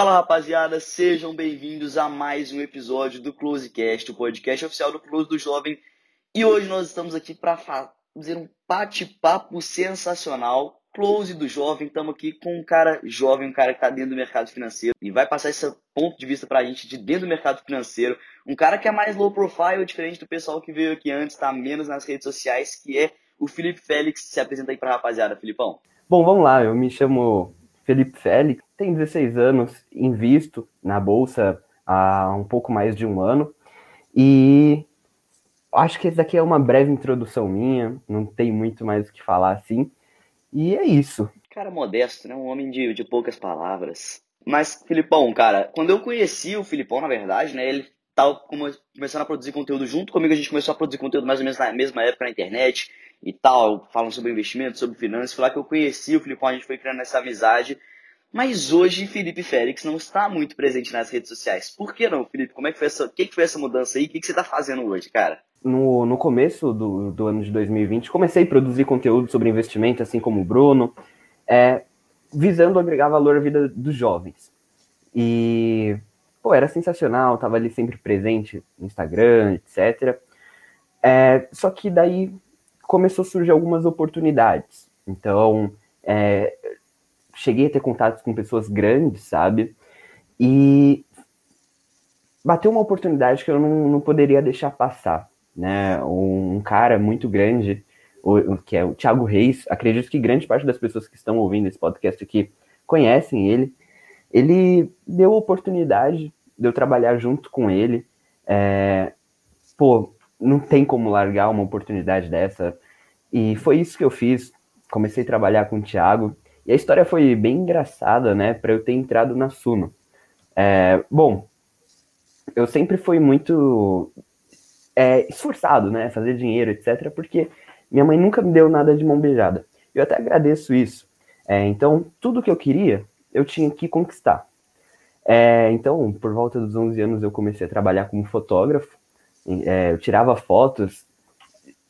Fala rapaziada, sejam bem-vindos a mais um episódio do Closecast, o podcast oficial do Close do Jovem. E hoje nós estamos aqui para fazer um bate-papo sensacional. Close do Jovem, estamos aqui com um cara jovem, um cara que está dentro do mercado financeiro e vai passar esse ponto de vista para a gente de dentro do mercado financeiro. Um cara que é mais low profile, diferente do pessoal que veio aqui antes, está menos nas redes sociais, que é o Felipe Félix. Se apresenta aí para rapaziada, Filipão. Bom, vamos lá, eu me chamo Felipe Félix, tenho 16 anos, invisto na bolsa há um pouco mais de um ano e acho que esse daqui é uma breve introdução minha, não tem muito mais o que falar assim. E é isso. Cara modesto, né? Um homem de, de poucas palavras. Mas, Filipão, cara, quando eu conheci o Filipão, na verdade, né? Ele tava começando a produzir conteúdo junto comigo, a gente começou a produzir conteúdo mais ou menos na mesma época na internet e tal, falando sobre investimento, sobre finanças. Foi lá que eu conheci o Filipão, a gente foi criando essa amizade. Mas hoje Felipe Félix não está muito presente nas redes sociais. Por que não, Felipe? Como é que foi essa, que, que foi essa mudança aí? O que, que você está fazendo hoje, cara? No, no começo do, do ano de 2020, comecei a produzir conteúdo sobre investimento, assim como o Bruno, é, visando agregar valor à vida dos jovens. E, pô, era sensacional, tava ali sempre presente no Instagram, etc. É, só que daí começou a surgir algumas oportunidades. Então, é, cheguei a ter contatos com pessoas grandes, sabe? E bateu uma oportunidade que eu não, não poderia deixar passar, né? Um, cara muito grande, que é o Thiago Reis, acredito que grande parte das pessoas que estão ouvindo esse podcast aqui conhecem ele. Ele deu a oportunidade de eu trabalhar junto com ele. É, pô, não tem como largar uma oportunidade dessa. E foi isso que eu fiz. Comecei a trabalhar com o Thiago. E a história foi bem engraçada, né, para eu ter entrado na Suno. É, bom, eu sempre fui muito é, esforçado, né, fazer dinheiro, etc., porque minha mãe nunca me deu nada de mão beijada. Eu até agradeço isso. É, então, tudo que eu queria, eu tinha que conquistar. É, então, por volta dos 11 anos, eu comecei a trabalhar como fotógrafo. É, eu tirava fotos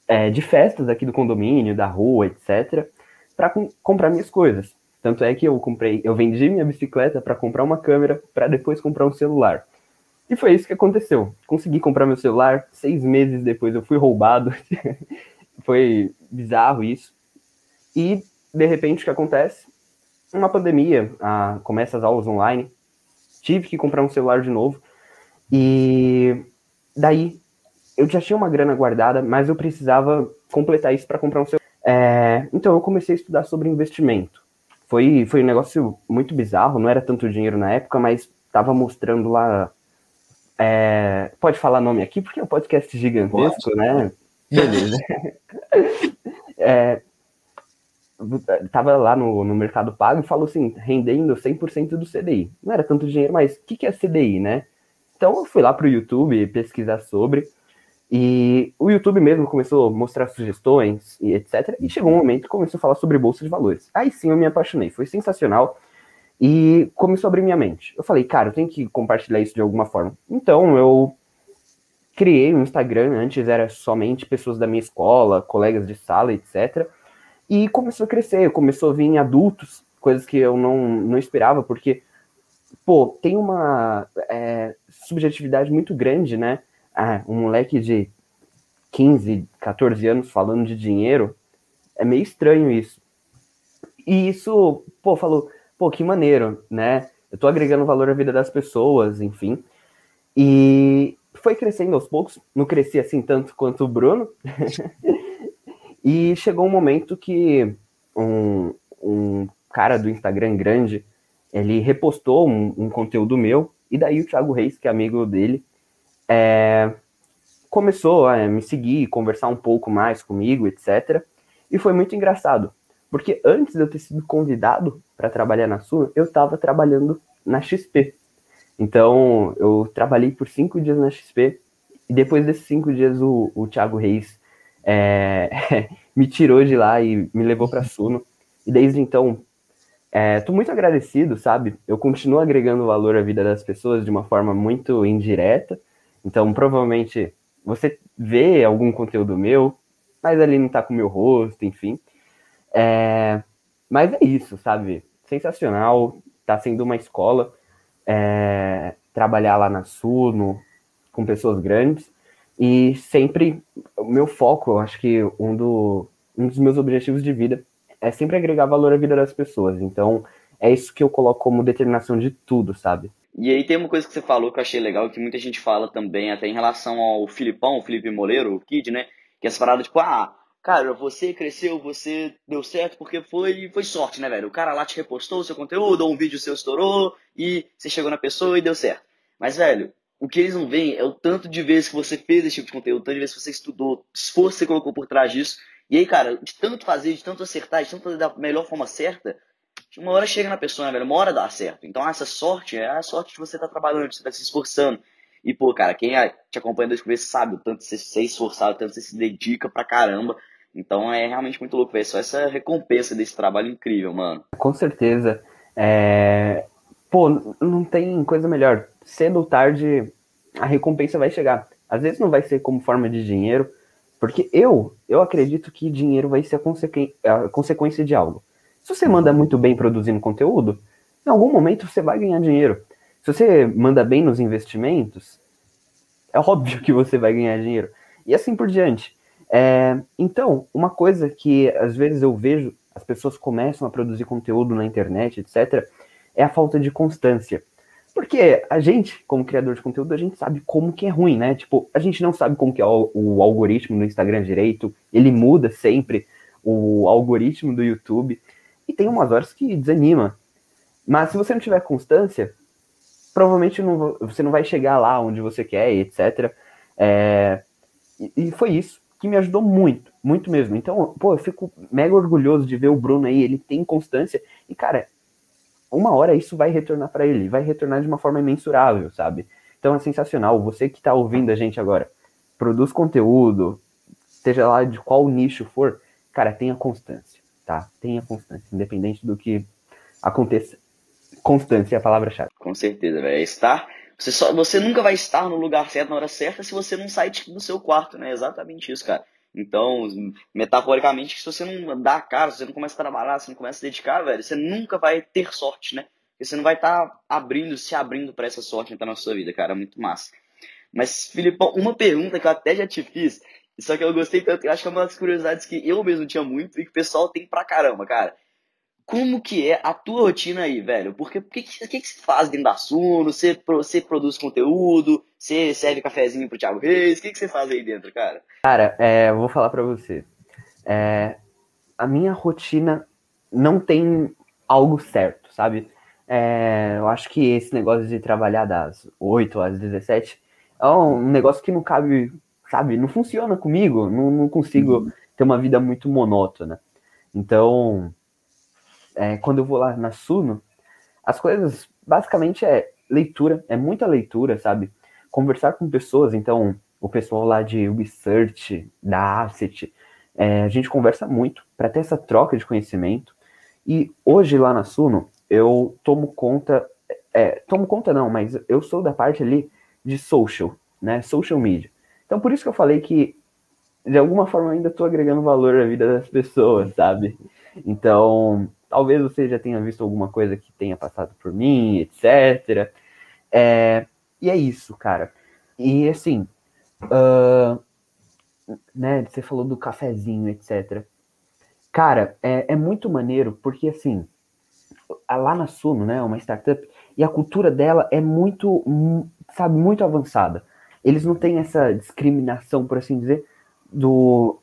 é, de festas aqui do condomínio, da rua, etc para com, comprar minhas coisas. Tanto é que eu comprei, eu vendi minha bicicleta para comprar uma câmera, para depois comprar um celular. E foi isso que aconteceu. Consegui comprar meu celular, seis meses depois eu fui roubado. foi bizarro isso. E, de repente, o que acontece? Uma pandemia, ah, começa as aulas online, tive que comprar um celular de novo. E daí, eu já tinha uma grana guardada, mas eu precisava completar isso para comprar um celular. É, então eu comecei a estudar sobre investimento. Foi, foi um negócio muito bizarro, não era tanto dinheiro na época, mas estava mostrando lá. É, pode falar nome aqui, porque é um podcast gigantesco, pode. né? Beleza. é, tava lá no, no Mercado Pago e falou assim, rendendo 100% do CDI. Não era tanto dinheiro, mas o que, que é CDI, né? Então eu fui lá para o YouTube pesquisar sobre. E o YouTube mesmo começou a mostrar sugestões e etc. E chegou um momento que começou a falar sobre bolsa de valores. Aí sim eu me apaixonei, foi sensacional. E começou a abrir minha mente. Eu falei, cara, eu tenho que compartilhar isso de alguma forma. Então eu criei um Instagram, antes era somente pessoas da minha escola, colegas de sala, etc. E começou a crescer, começou a vir adultos, coisas que eu não, não esperava, porque, pô, tem uma é, subjetividade muito grande, né? Ah, um moleque de 15, 14 anos falando de dinheiro, é meio estranho isso. E isso, pô, falou, pô, que maneiro, né? Eu tô agregando valor à vida das pessoas, enfim. E foi crescendo aos poucos, não cresci assim tanto quanto o Bruno. e chegou um momento que um, um cara do Instagram grande, ele repostou um, um conteúdo meu, e daí o Thiago Reis, que é amigo dele, é, começou a me seguir, conversar um pouco mais comigo, etc. E foi muito engraçado, porque antes de eu ter sido convidado para trabalhar na sua, eu estava trabalhando na XP. Então, eu trabalhei por cinco dias na XP, e depois desses cinco dias, o, o Thiago Reis é, me tirou de lá e me levou para Suno. E desde então, estou é, muito agradecido, sabe? Eu continuo agregando valor à vida das pessoas de uma forma muito indireta, então, provavelmente, você vê algum conteúdo meu, mas ali não tá com o meu rosto, enfim. É... Mas é isso, sabe? Sensacional, tá sendo uma escola. é, trabalhar lá na Suno, com pessoas grandes, e sempre, o meu foco, eu acho que um, do, um dos meus objetivos de vida é sempre agregar valor à vida das pessoas. Então, é isso que eu coloco como determinação de tudo, sabe? E aí tem uma coisa que você falou que eu achei legal, que muita gente fala também, até em relação ao Filipão, o Felipe Moleiro, o Kid, né? Que essa parada, tipo, ah, cara, você cresceu, você deu certo porque foi, foi sorte, né, velho? O cara lá te repostou o seu conteúdo, ou um vídeo seu estourou, e você chegou na pessoa e deu certo. Mas, velho, o que eles não veem é o tanto de vezes que você fez esse tipo de conteúdo, o tanto de vezes que você estudou, esforço que você colocou por trás disso. E aí, cara, de tanto fazer, de tanto acertar, de tanto fazer da melhor forma certa, uma hora chega na pessoa, né, velho? Uma hora dá certo. Então, essa sorte é a sorte de você estar tá trabalhando, de você estar tá se esforçando. E, pô, cara, quem te acompanha desde o começo sabe o tanto você, é esforçado, o tanto você se dedica pra caramba. Então, é realmente muito louco ver só essa recompensa desse trabalho incrível, mano. Com certeza. É... Pô, não tem coisa melhor. Cedo ou tarde, a recompensa vai chegar. Às vezes não vai ser como forma de dinheiro, porque eu, eu acredito que dinheiro vai ser a, consequ... a consequência de algo. Se você manda muito bem produzindo conteúdo, em algum momento você vai ganhar dinheiro. Se você manda bem nos investimentos, é óbvio que você vai ganhar dinheiro. E assim por diante. É, então, uma coisa que às vezes eu vejo, as pessoas começam a produzir conteúdo na internet, etc., é a falta de constância. Porque a gente, como criador de conteúdo, a gente sabe como que é ruim, né? Tipo, a gente não sabe como que é o, o algoritmo do Instagram direito, ele muda sempre o algoritmo do YouTube e tem umas horas que desanima. Mas se você não tiver constância, provavelmente não, você não vai chegar lá onde você quer, etc. É, e, e foi isso que me ajudou muito, muito mesmo. Então, pô, eu fico mega orgulhoso de ver o Bruno aí, ele tem constância. E, cara, uma hora isso vai retornar para ele, vai retornar de uma forma imensurável, sabe? Então é sensacional. Você que está ouvindo a gente agora, produz conteúdo, seja lá de qual nicho for, cara, tenha constância tá? Tenha constância, independente do que aconteça. Constância é a palavra-chave. Com certeza, velho. É estar. Você, só, você nunca vai estar no lugar certo na hora certa se você não sair do seu quarto, né? Exatamente isso, cara. Então, metaforicamente, se você não dá a cara, se você não começa a trabalhar, se não começa a dedicar, velho, você nunca vai ter sorte, né? Porque você não vai estar tá abrindo, se abrindo para essa sorte entrar na sua vida, cara. Muito massa. Mas, Filipão, uma pergunta que eu até já te fiz, só que eu gostei tanto, eu acho que é uma das curiosidades que eu mesmo tinha muito e que o pessoal tem pra caramba, cara. Como que é a tua rotina aí, velho? Porque o que, que, que, você faz dentro da Suno? Você, você produz conteúdo? Você serve cafezinho pro Thiago Reis? O que, que você faz aí dentro, cara? Cara, é, vou falar pra você. É, a minha rotina não tem algo certo, sabe? É, eu acho que esse negócio de trabalhar das 8 às 17 é um negócio que não cabe sabe, não funciona comigo, não, não consigo uhum. ter uma vida muito monótona. Então, é, quando eu vou lá na Suno, as coisas basicamente é leitura, é muita leitura, sabe? Conversar com pessoas, então, o pessoal lá de Research, da Asset, é, a gente conversa muito para ter essa troca de conhecimento. E hoje lá na Suno, eu tomo conta, é, tomo conta não, mas eu sou da parte ali de social, né? Social media. Então, por isso que eu falei que, de alguma forma, ainda estou agregando valor à vida das pessoas, sabe? Então, talvez você já tenha visto alguma coisa que tenha passado por mim, etc. É, e é isso, cara. E assim, uh, né, você falou do cafezinho, etc. Cara, é, é muito maneiro porque assim, lá na Suno, né, uma startup, e a cultura dela é muito, hum, sabe, muito avançada eles não têm essa discriminação, por assim dizer, do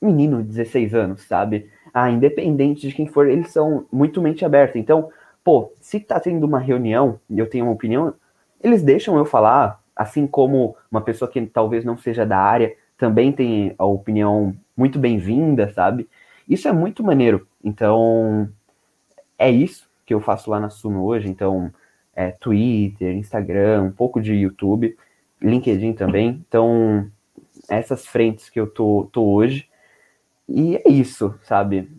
menino de 16 anos, sabe? Ah, independente de quem for, eles são muito mente aberta. Então, pô, se tá tendo uma reunião e eu tenho uma opinião, eles deixam eu falar, assim como uma pessoa que talvez não seja da área também tem a opinião muito bem-vinda, sabe? Isso é muito maneiro. Então, é isso que eu faço lá na Suno hoje. Então, é Twitter, Instagram, um pouco de YouTube. LinkedIn também. Então, essas frentes que eu tô, tô hoje. E é isso, sabe?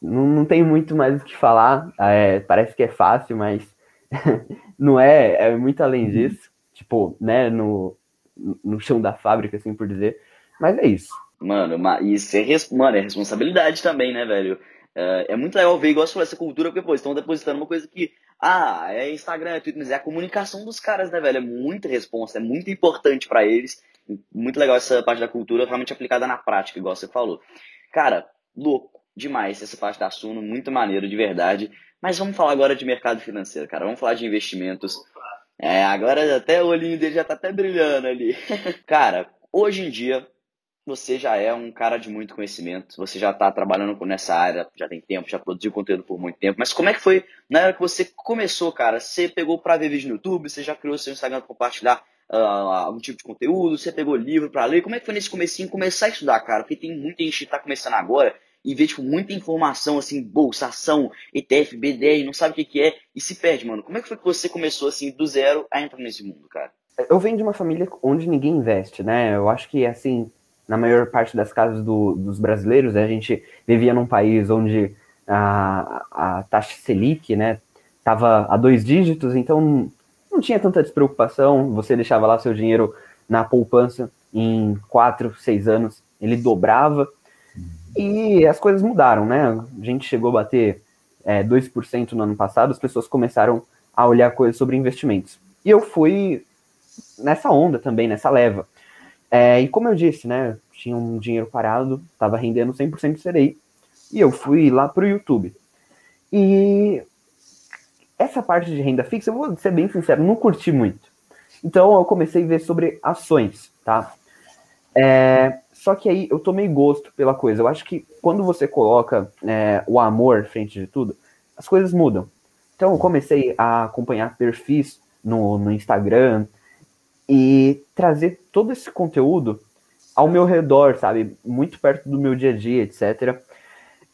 Não, não tem muito mais o que falar. É, parece que é fácil, mas não é. É muito além disso. Tipo, né, no, no chão da fábrica, assim por dizer. Mas é isso. Mano, isso é, mano, é responsabilidade também, né, velho? É, é muito legal ver, igual você falou, essa cultura, porque, pô, estão depositando uma coisa que ah, é Instagram, é Twitter, mas é a comunicação dos caras, né, velho? É muita resposta, é muito importante para eles. Muito legal essa parte da cultura realmente aplicada na prática, igual você falou. Cara, louco demais essa parte da Suno, muito maneiro, de verdade. Mas vamos falar agora de mercado financeiro, cara. Vamos falar de investimentos. É, agora até o olhinho dele já tá até brilhando ali. cara, hoje em dia, você já é um cara de muito conhecimento, você já está trabalhando nessa área, já tem tempo, já produziu conteúdo por muito tempo. Mas como é que foi na hora que você começou, cara? Você pegou para ver vídeo no YouTube, você já criou seu Instagram para compartilhar uh, algum tipo de conteúdo, você pegou livro para ler? Como é que foi nesse comecinho começar a estudar, cara? Porque tem muita gente que está começando agora e vê tipo, muita informação assim, bolsa, ação, ETF, BDR, não sabe o que, que é e se perde, mano. Como é que foi que você começou assim do zero a entrar nesse mundo, cara? Eu venho de uma família onde ninguém investe, né? Eu acho que assim na maior parte das casas do, dos brasileiros, né, a gente vivia num país onde a, a taxa Selic, né, estava a dois dígitos, então não tinha tanta despreocupação, você deixava lá seu dinheiro na poupança em quatro, seis anos, ele dobrava, e as coisas mudaram, né, a gente chegou a bater é, 2% no ano passado, as pessoas começaram a olhar coisas sobre investimentos. E eu fui nessa onda também, nessa leva. É, e como eu disse, né, tinha um dinheiro parado, estava rendendo 100% de serei, e eu fui lá para o YouTube. E essa parte de renda fixa, eu vou ser bem sincero, não curti muito. Então eu comecei a ver sobre ações, tá? É, só que aí eu tomei gosto pela coisa. Eu acho que quando você coloca é, o amor frente de tudo, as coisas mudam. Então eu comecei a acompanhar perfis no, no Instagram, e trazer todo esse conteúdo ao meu redor, sabe? Muito perto do meu dia a dia, etc.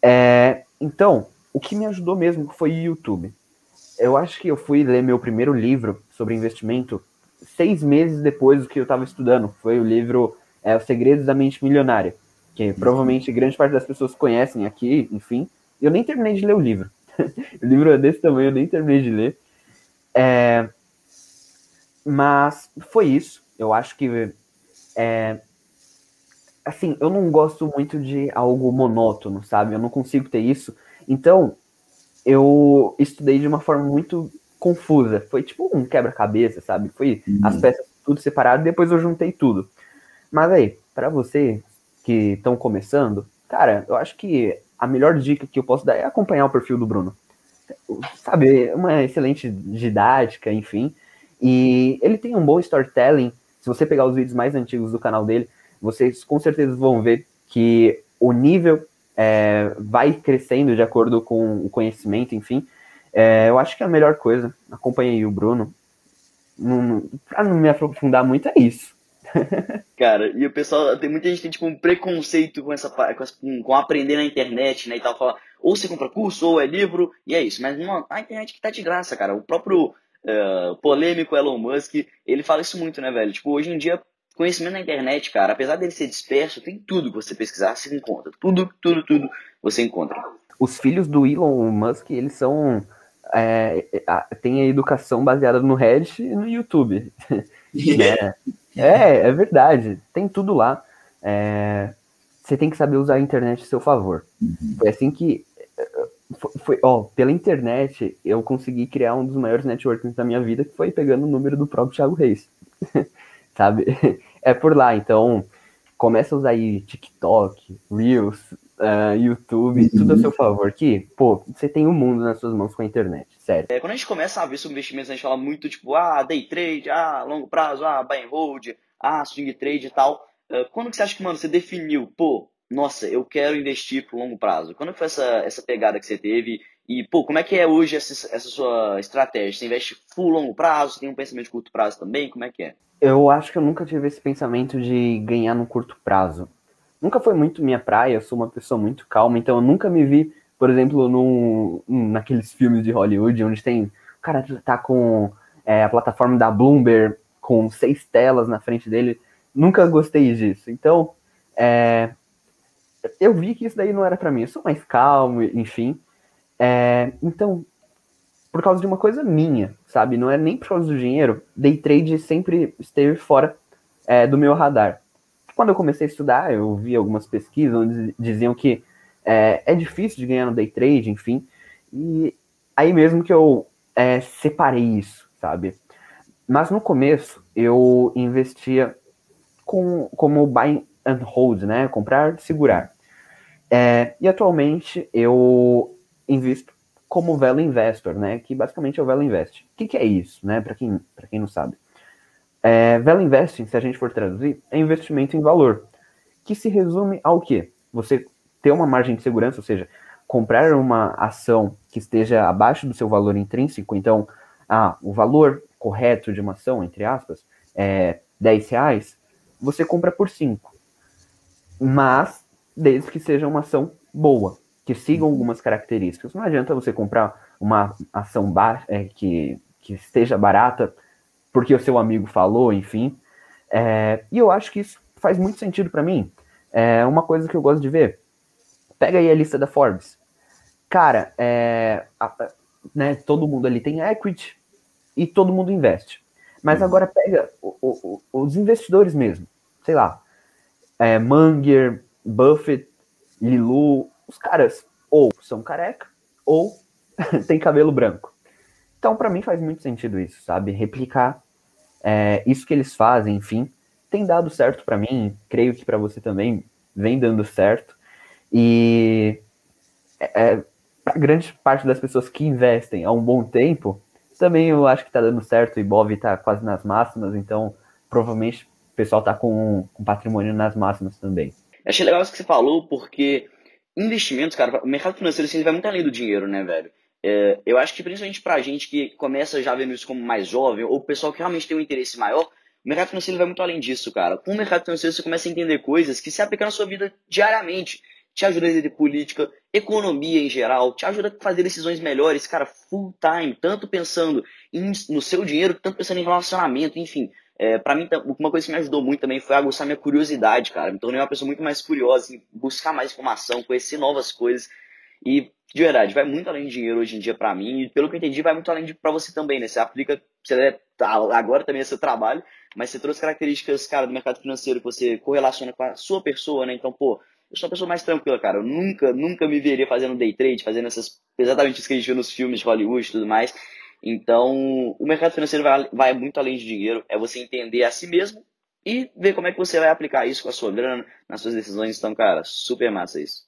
É, então, o que me ajudou mesmo foi o YouTube. Eu acho que eu fui ler meu primeiro livro sobre investimento seis meses depois do que eu estava estudando. Foi o livro é, Os Segredos da Mente Milionária, que provavelmente grande parte das pessoas conhecem aqui, enfim. Eu nem terminei de ler o livro. o livro é desse tamanho, eu nem terminei de ler. É, mas foi isso. Eu acho que. É, assim, eu não gosto muito de algo monótono, sabe? Eu não consigo ter isso. Então, eu estudei de uma forma muito confusa. Foi tipo um quebra-cabeça, sabe? Foi uhum. as peças tudo separado depois eu juntei tudo. Mas aí, para você que estão começando, cara, eu acho que a melhor dica que eu posso dar é acompanhar o perfil do Bruno. Sabe, uma excelente didática, enfim. E ele tem um bom storytelling. Se você pegar os vídeos mais antigos do canal dele, vocês com certeza vão ver que o nível é, vai crescendo de acordo com o conhecimento, enfim. É, eu acho que é a melhor coisa. Acompanhei o Bruno. Pra não me aprofundar muito, é isso. Cara, e o pessoal, tem muita gente tem tipo um preconceito com essa com, com aprender na internet, né, e tal, fala, ou você compra curso, ou é livro, e é isso. Mas não, a internet que tá de graça, cara. O próprio uh, polêmico Elon Musk, ele fala isso muito, né, velho? Tipo, hoje em dia, conhecimento na internet, cara, apesar dele ser disperso, tem tudo que você pesquisar, você encontra. Tudo, tudo, tudo você encontra. Os filhos do Elon Musk, eles são. É, tem a educação baseada no Reddit e no YouTube. é, é, é, verdade. Tem tudo lá. É, você tem que saber usar a internet a seu favor. Uhum. Foi assim que foi, ó, pela internet eu consegui criar um dos maiores networks da minha vida, que foi pegando o número do próprio Thiago Reis. Sabe? É por lá, então começa a usar aí TikTok, Reels, uh, YouTube, tudo a seu favor. Que, pô, você tem o um mundo nas suas mãos com a internet, sério. É, quando a gente começa a ver sobre investimentos, a gente fala muito, tipo, ah, day trade, ah, longo prazo, ah, buy and hold, ah, swing trade e tal. Uh, quando que você acha que, mano, você definiu, pô, nossa, eu quero investir pro longo prazo? Quando foi essa, essa pegada que você teve? E, pô, como é que é hoje essa, essa sua estratégia? Você investe full longo prazo? Você tem um pensamento de curto prazo também? Como é que é? Eu acho que eu nunca tive esse pensamento de ganhar no curto prazo. Nunca foi muito minha praia, eu sou uma pessoa muito calma, então eu nunca me vi, por exemplo, num, naqueles filmes de Hollywood, onde tem. O cara tá com é, a plataforma da Bloomberg com seis telas na frente dele. Nunca gostei disso. Então, é, eu vi que isso daí não era para mim. Eu sou mais calmo, enfim. É, então, por causa de uma coisa minha, sabe? Não é nem por causa do dinheiro. Day trade sempre esteve fora é, do meu radar. Quando eu comecei a estudar, eu vi algumas pesquisas onde diziam que é, é difícil de ganhar no day trade, enfim. E aí mesmo que eu é, separei isso, sabe? Mas no começo eu investia com, como buy and hold, né? Comprar segurar. É, e atualmente eu invisto como Velo Investor, né? Que basicamente é o Velo Invest. O que, que é isso, né? Para quem, quem não sabe. É, Velo Investing, se a gente for traduzir, é investimento em valor, que se resume ao quê? Você ter uma margem de segurança, ou seja, comprar uma ação que esteja abaixo do seu valor intrínseco, então, ah, o valor correto de uma ação, entre aspas, é 10 reais, você compra por 5. Mas, desde que seja uma ação boa, que siga algumas características. Não adianta você comprar uma ação baixa, é, que, que esteja barata porque o seu amigo falou, enfim. É, e eu acho que isso faz muito sentido para mim. É uma coisa que eu gosto de ver. Pega aí a lista da Forbes. Cara, é, a, né, todo mundo ali tem equity e todo mundo investe. Mas uhum. agora pega o, o, os investidores mesmo. Sei lá. É, Munger, Buffett, Lilu. Os caras ou são careca ou tem cabelo branco. Então, para mim, faz muito sentido isso, sabe? Replicar é, isso que eles fazem, enfim, tem dado certo para mim, creio que para você também vem dando certo. E é, é para grande parte das pessoas que investem há um bom tempo, também eu acho que está dando certo. O Ibov está quase nas máximas, então provavelmente o pessoal está com, com patrimônio nas máximas também. Achei legal isso que você falou, porque investimentos, cara, o mercado financeiro assim, vai muito além do dinheiro, né, velho? É, eu acho que principalmente pra gente que começa já vendo isso como mais jovem, ou o pessoal que realmente tem um interesse maior, o mercado financeiro vai muito além disso, cara. Com o mercado financeiro você começa a entender coisas que se aplicam na sua vida diariamente. Te ajuda a entender política, economia em geral, te ajuda a fazer decisões melhores, cara, full time, tanto pensando em, no seu dinheiro, tanto pensando em relacionamento, enfim. É, para mim, uma coisa que me ajudou muito também foi aguçar minha curiosidade, cara. Me tornei uma pessoa muito mais curiosa, em buscar mais informação, conhecer novas coisas. E, de verdade, vai muito além de dinheiro hoje em dia para mim. E, pelo que eu entendi, vai muito além para você também, né? Você aplica, você é, agora também é seu trabalho, mas você trouxe características, cara, do mercado financeiro que você correlaciona com a sua pessoa, né? Então, pô, eu sou uma pessoa mais tranquila, cara. Eu nunca, nunca me veria fazendo day trade, fazendo essas, exatamente isso que a gente viu nos filmes de Hollywood e tudo mais. Então, o mercado financeiro vai, vai muito além de dinheiro. É você entender a si mesmo e ver como é que você vai aplicar isso com a sua grana, nas suas decisões. Então, cara, super massa isso.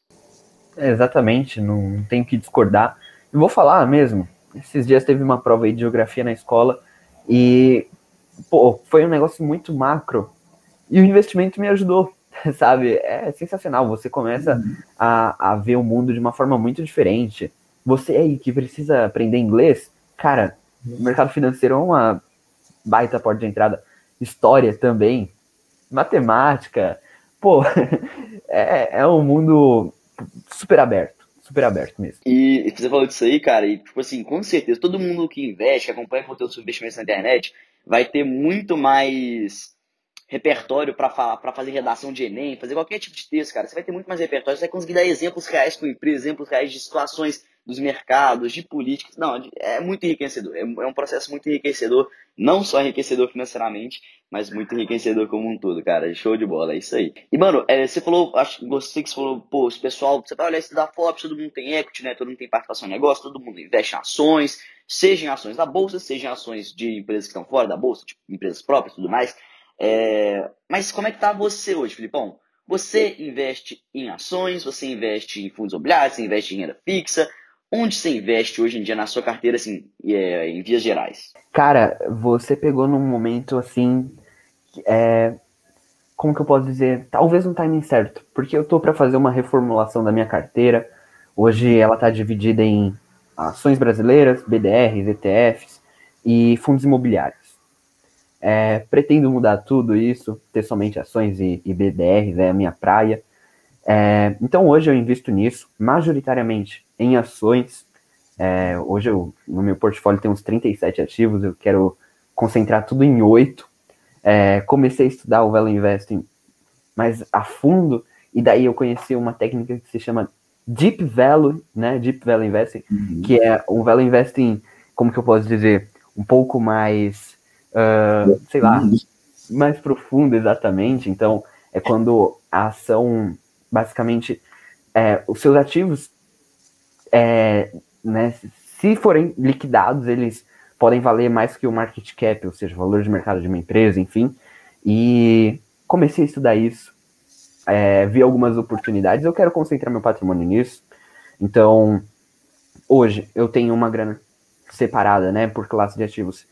É, exatamente, não tem que discordar. Eu vou falar mesmo. Esses dias teve uma prova de geografia na escola e, pô, foi um negócio muito macro. E o investimento me ajudou, sabe? É sensacional. Você começa uhum. a, a ver o mundo de uma forma muito diferente. Você aí que precisa aprender inglês, cara, o mercado financeiro é uma baita porta de entrada. História também, matemática, pô, é, é um mundo super aberto, super aberto mesmo. E você falou disso aí, cara, e tipo assim, com certeza, todo mundo que investe, que acompanha conteúdo sobre investimentos na internet, vai ter muito mais repertório para fazer redação de Enem, fazer qualquer tipo de texto, cara. Você vai ter muito mais repertório, você vai conseguir dar exemplos reais com empresas, exemplos reais de situações dos mercados, de políticas. Não, é muito enriquecedor. É, é um processo muito enriquecedor, não só enriquecedor financeiramente, mas muito enriquecedor como um todo, cara. Show de bola, é isso aí. E, mano, é, você falou, acho que você falou, pô, pessoal, você vai olhar isso da Forbes, todo mundo tem equity, né? Todo mundo tem participação no negócio, todo mundo investe em ações, seja em ações da bolsa, seja em ações de empresas que estão fora da bolsa, tipo empresas próprias e tudo mais. É... Mas como é que tá você hoje, Filipão? Você investe em ações, você investe em fundos imobiliários, você investe em renda fixa, Onde você investe hoje em dia na sua carteira, assim, é, em vias gerais? Cara, você pegou num momento assim. É, como que eu posso dizer? Talvez um timing certo. Porque eu tô para fazer uma reformulação da minha carteira. Hoje ela tá dividida em ações brasileiras, BDRs, ETFs e fundos imobiliários. É, pretendo mudar tudo isso, ter somente ações e, e BDRs, é a minha praia. É, então hoje eu invisto nisso, majoritariamente em ações. É, hoje eu, no meu portfólio tem uns 37 ativos, eu quero concentrar tudo em oito. É, comecei a estudar o Value Investing mais a fundo, e daí eu conheci uma técnica que se chama Deep Value, né? Deep Value Investing, uhum. que é um Value Investing, como que eu posso dizer, um pouco mais, uh, sei lá, mais profundo exatamente. Então, é quando a ação basicamente, é, os seus ativos é, né, se forem liquidados, eles podem valer mais que o market cap, ou seja, o valor de mercado de uma empresa, enfim. E comecei a estudar isso, é, vi algumas oportunidades, eu quero concentrar meu patrimônio nisso. Então, hoje eu tenho uma grana separada, né, por classe de ativos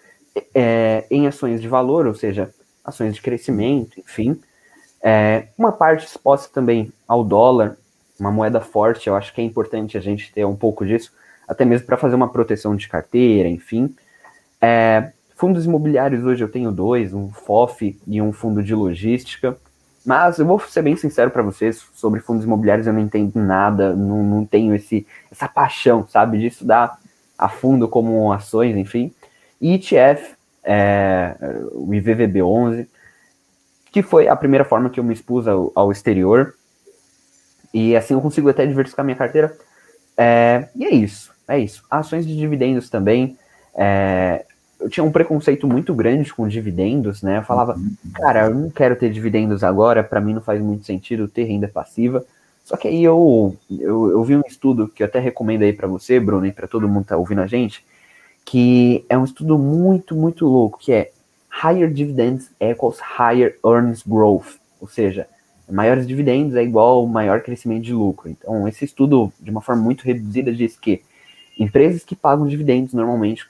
é, em ações de valor, ou seja, ações de crescimento, enfim. É, uma parte exposta também ao dólar, uma moeda forte, eu acho que é importante a gente ter um pouco disso, até mesmo para fazer uma proteção de carteira, enfim. É, fundos imobiliários hoje eu tenho dois, um FOF e um fundo de logística. Mas eu vou ser bem sincero para vocês, sobre fundos imobiliários eu não entendo nada, não, não tenho esse, essa paixão, sabe, de estudar a fundo como ações, enfim. ETF, é, o IVVB11, que foi a primeira forma que eu me expus ao, ao exterior. E assim eu consigo até diversificar minha carteira. É, e é isso, é isso. Ações de dividendos também. É, eu tinha um preconceito muito grande com dividendos, né? Eu falava, uhum. cara, eu não quero ter dividendos agora, para mim não faz muito sentido ter renda passiva. Só que aí eu, eu, eu vi um estudo que eu até recomendo aí para você, Bruno, e para todo mundo que tá ouvindo a gente, que é um estudo muito, muito louco, que é Higher Dividends equals Higher Earnings Growth. Ou seja, maiores dividendos é igual maior crescimento de lucro. Então, esse estudo, de uma forma muito reduzida, diz que empresas que pagam dividendos normalmente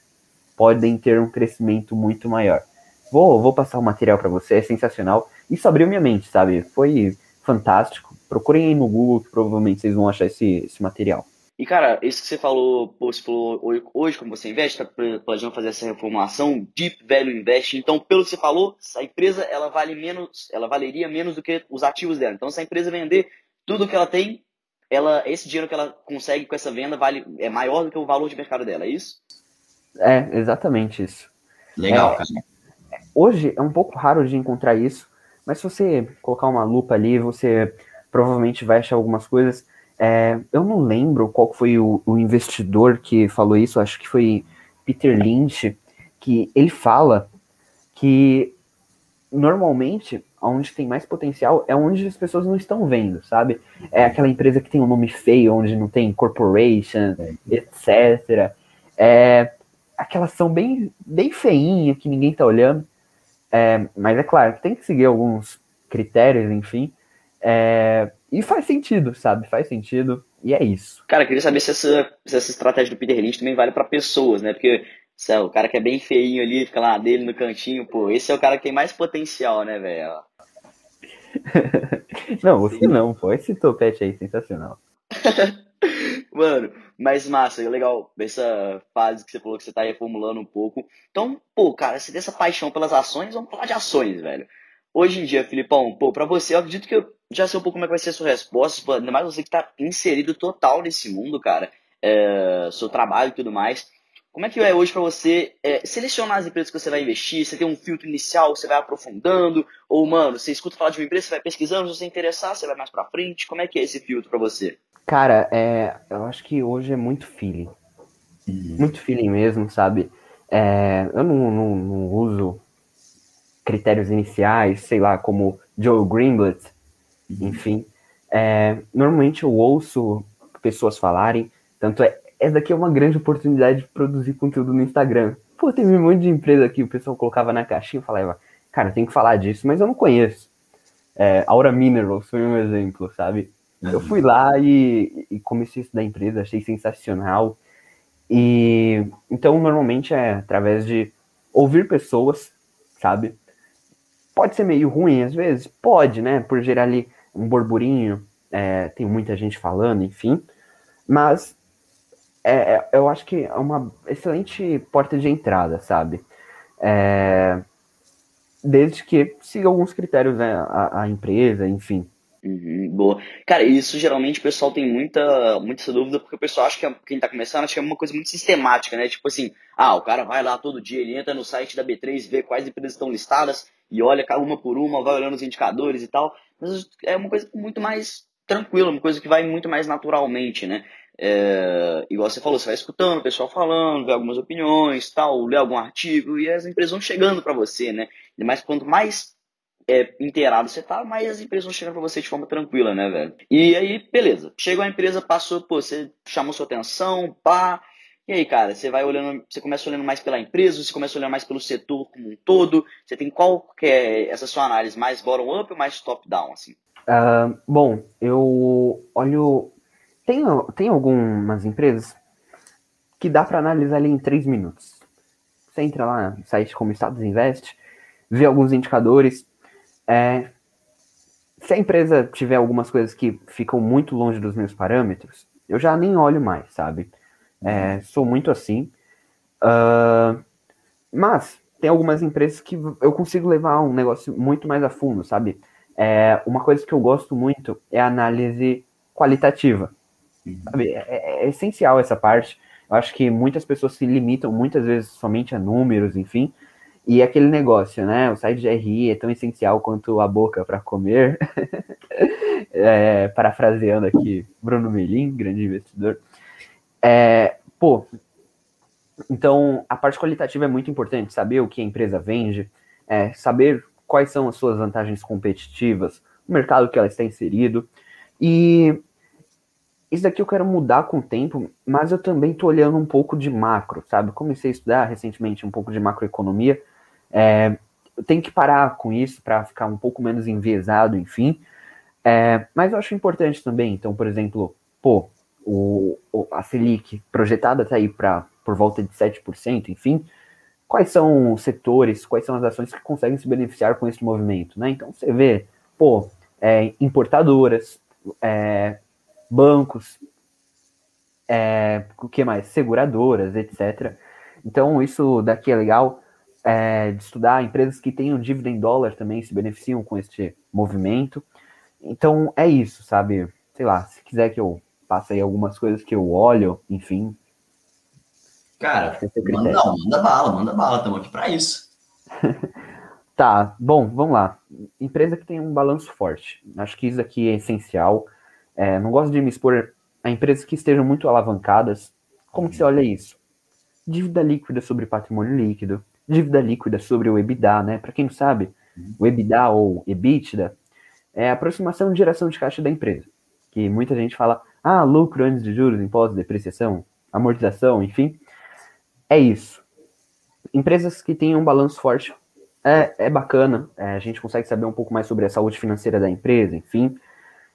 podem ter um crescimento muito maior. Vou, vou passar o material para você, é sensacional. Isso abriu minha mente, sabe? Foi fantástico. Procurem aí no Google, que provavelmente vocês vão achar esse, esse material. E, cara, isso que você falou, pô, você falou hoje, como você investe, está planejando fazer essa reformulação, Deep Value Invest. Então, pelo que você falou, a empresa ela vale menos, ela valeria menos do que os ativos dela. Então, se a empresa vender tudo que ela tem, ela, esse dinheiro que ela consegue com essa venda vale, é maior do que o valor de mercado dela, é isso? É, exatamente isso. Legal, é, cara. Hoje é um pouco raro de encontrar isso, mas se você colocar uma lupa ali, você provavelmente vai achar algumas coisas. É, eu não lembro qual foi o, o, investidor que falou isso, acho que foi Peter Lynch, que ele fala que normalmente onde tem mais potencial é onde as pessoas não estão vendo, sabe? É aquela empresa que tem um nome feio, onde não tem corporation, é. etc. É, aquela ação bem, bem feinha que ninguém tá olhando. É, mas é claro tem que seguir alguns critérios, enfim. É, e faz sentido, sabe? Faz sentido. E é isso. Cara, queria saber se essa, se essa estratégia do Peter Lynch também vale para pessoas, né? Porque é o cara que é bem feinho ali, fica lá dele no cantinho, pô, esse é o cara que tem mais potencial, né, velho? não, você não, pô. Esse topete aí, sensacional. Mano, mas massa, legal essa fase que você falou que você tá reformulando um pouco. Então, pô, cara, você tem essa paixão pelas ações, vamos falar de ações, velho. Hoje em dia, Filipão, pô, pra você, eu acredito que eu já sei um pouco como é que vai ser a sua resposta, ainda mais você que tá inserido total nesse mundo, cara, é, seu trabalho e tudo mais. Como é que é hoje para você é, selecionar as empresas que você vai investir? Você tem um filtro inicial, você vai aprofundando? Ou, mano, você escuta falar de uma empresa, você vai pesquisando, se você interessar, você vai mais pra frente? Como é que é esse filtro para você? Cara, é, eu acho que hoje é muito feeling. Uhum. Muito feeling mesmo, sabe? É, eu não, não, não, uso critérios iniciais, sei lá, como Joe Greenblatt, uhum. enfim. É, normalmente eu ouço pessoas falarem, tanto é, essa daqui é uma grande oportunidade de produzir conteúdo no Instagram. Pô, tem um monte de empresa aqui, o pessoal colocava na caixinha e falava, cara, tem que falar disso, mas eu não conheço. É, Aura Minerals foi um exemplo, sabe? Eu fui lá e, e comecei a estudar a empresa, achei sensacional. E então normalmente é através de ouvir pessoas, sabe? Pode ser meio ruim às vezes, pode, né? Por gerar ali um burburinho, é, tem muita gente falando, enfim. Mas é, é eu acho que é uma excelente porta de entrada, sabe? É, desde que siga alguns critérios, né? A, a empresa, enfim. Uhum, boa. Cara, isso geralmente o pessoal tem muita, muita dúvida, porque o pessoal acha que quem tá começando acha que é uma coisa muito sistemática, né? Tipo assim, ah, o cara vai lá todo dia, ele entra no site da B3, vê quais empresas estão listadas e olha uma por uma, vai olhando os indicadores e tal. Mas é uma coisa muito mais tranquila, uma coisa que vai muito mais naturalmente, né? É, igual você falou, você vai escutando o pessoal falando, vê algumas opiniões, tal, lê algum artigo e as empresas vão chegando para você, né? Mas quanto mais é, inteirado você tá, mas as empresas vão chegando pra você de forma tranquila, né, velho? E aí, beleza. Chegou a empresa, passou, pô, você chamou sua atenção, pá. E aí, cara, você vai olhando, você começa olhando mais pela empresa, você começa olhando mais pelo setor como um todo? Você tem qual que é essa sua análise, mais bottom-up ou mais top-down, assim? Uh, bom, eu olho... Tem, tem algumas empresas que dá para analisar ali em três minutos. Você entra lá no site como Estados Invest, vê alguns indicadores. É, se a empresa tiver algumas coisas que ficam muito longe dos meus parâmetros, eu já nem olho mais, sabe? É, sou muito assim. Uh, mas tem algumas empresas que eu consigo levar um negócio muito mais a fundo, sabe? É, uma coisa que eu gosto muito é a análise qualitativa. Sabe? É, é, é essencial essa parte. Eu acho que muitas pessoas se limitam muitas vezes somente a números, enfim. E aquele negócio, né? O site de RI é tão essencial quanto a boca para comer. é, parafraseando aqui Bruno Melim, grande investidor. É, pô, então a parte qualitativa é muito importante, saber o que a empresa vende, é, saber quais são as suas vantagens competitivas, o mercado que ela está inserido. E isso daqui eu quero mudar com o tempo, mas eu também estou olhando um pouco de macro, sabe? Comecei a estudar recentemente um pouco de macroeconomia. É, eu tenho que parar com isso para ficar um pouco menos enviesado, enfim. É, mas eu acho importante também, então, por exemplo, pô, o, a Selic projetada está aí para por volta de 7%, enfim. Quais são os setores, quais são as ações que conseguem se beneficiar com esse movimento, né? Então você vê, pô, é, importadoras, é, bancos, é, o que mais? Seguradoras, etc. Então, isso daqui é legal é, de estudar. Empresas que tenham dívida em dólar também se beneficiam com este movimento. Então, é isso, sabe? Sei lá, se quiser que eu passe aí algumas coisas que eu olho, enfim. Cara, manda, não, manda bala, manda bala, estamos aqui para isso. tá, bom, vamos lá. Empresa que tem um balanço forte. Acho que isso aqui é essencial. É, não gosto de me expor a empresas que estejam muito alavancadas. Como que você olha isso? Dívida líquida sobre patrimônio líquido, dívida líquida sobre o EBITDA, né? Para quem não sabe, o EBITDA ou EBITDA é a aproximação de geração de caixa da empresa. Que muita gente fala, ah, lucro antes de juros, impostos, depreciação, amortização, enfim. É isso. Empresas que têm um balanço forte é, é bacana, é, a gente consegue saber um pouco mais sobre a saúde financeira da empresa, enfim.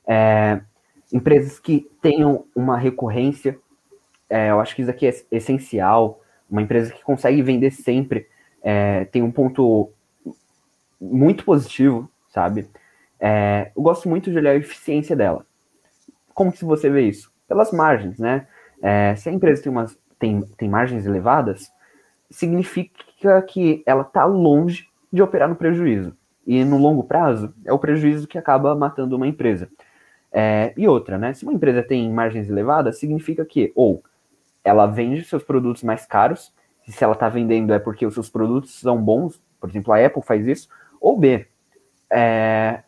É, empresas que tenham uma recorrência. É, eu acho que isso aqui é essencial. Uma empresa que consegue vender sempre é, tem um ponto muito positivo, sabe? É, eu gosto muito de olhar a eficiência dela. Como que você vê isso? Pelas margens, né? É, se a empresa tem, umas, tem, tem margens elevadas, significa que ela está longe de operar no prejuízo. E no longo prazo, é o prejuízo que acaba matando uma empresa. É, e outra, né? Se uma empresa tem margens elevadas, significa que ou ela vende seus produtos mais caros, se ela está vendendo é porque os seus produtos são bons, por exemplo, a Apple faz isso, ou B, é,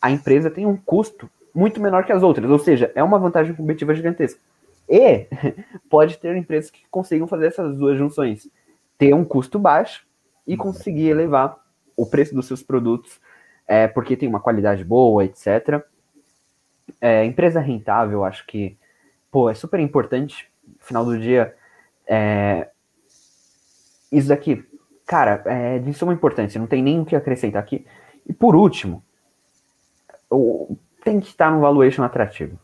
a empresa tem um custo muito menor que as outras, ou seja, é uma vantagem competitiva gigantesca. E pode ter empresas que consigam fazer essas duas junções, ter um custo baixo e conseguir elevar o preço dos seus produtos, é, porque tem uma qualidade boa, etc. É, empresa rentável, acho que, pô, é super importante. No final do dia, é, isso daqui, cara, é de suma importância, não tem nem o que acrescentar aqui. E por último, o, tem que estar no valuation atrativo.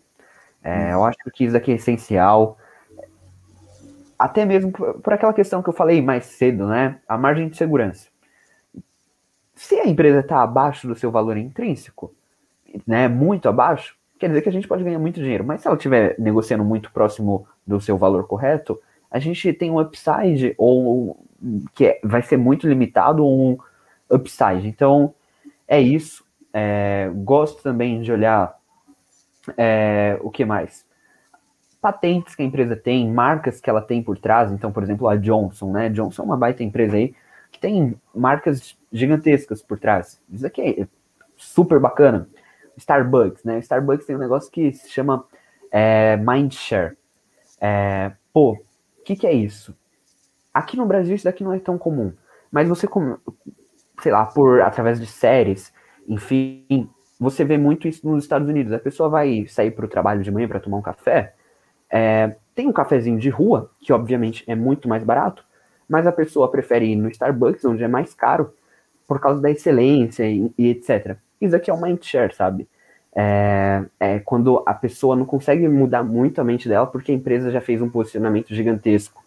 É, eu acho que isso daqui é essencial. Até mesmo por, por aquela questão que eu falei mais cedo, né? A margem de segurança. Se a empresa está abaixo do seu valor intrínseco, né, muito abaixo, quer dizer que a gente pode ganhar muito dinheiro. Mas se ela estiver negociando muito próximo do seu valor correto, a gente tem um upside ou que é, vai ser muito limitado ou um upside. Então é isso. É, gosto também de olhar é, o que mais? Patentes que a empresa tem, marcas que ela tem por trás. Então, por exemplo, a Johnson, né? Johnson é uma baita empresa aí que tem marcas gigantescas por trás. Isso aqui é super bacana. Starbucks, né? Starbucks tem um negócio que se chama é, Mindshare. É, pô, o que, que é isso? Aqui no Brasil isso daqui não é tão comum, mas você, sei lá, por através de séries, enfim, você vê muito isso nos Estados Unidos. A pessoa vai sair para o trabalho de manhã para tomar um café, É, tem um cafezinho de rua, que obviamente é muito mais barato, mas a pessoa prefere ir no Starbucks, onde é mais caro, por causa da excelência e, e etc. Isso aqui é o mindshare, sabe? É, é, quando a pessoa não consegue mudar muito a mente dela, porque a empresa já fez um posicionamento gigantesco.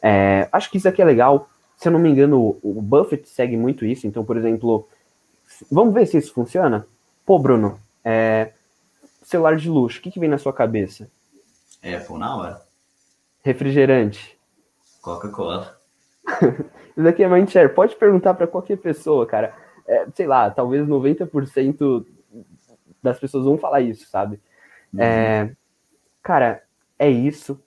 É, acho que isso aqui é legal. Se eu não me engano, o, o Buffett segue muito isso. Então, por exemplo, vamos ver se isso funciona? Pô, Bruno, é, celular de luxo, o que, que vem na sua cabeça? Apple na hora. Refrigerante. Coca-Cola. Isso daqui é mindshare. Pode perguntar para qualquer pessoa, cara. É, sei lá, talvez 90% das pessoas vão falar isso, sabe? Uhum. É, cara, é isso.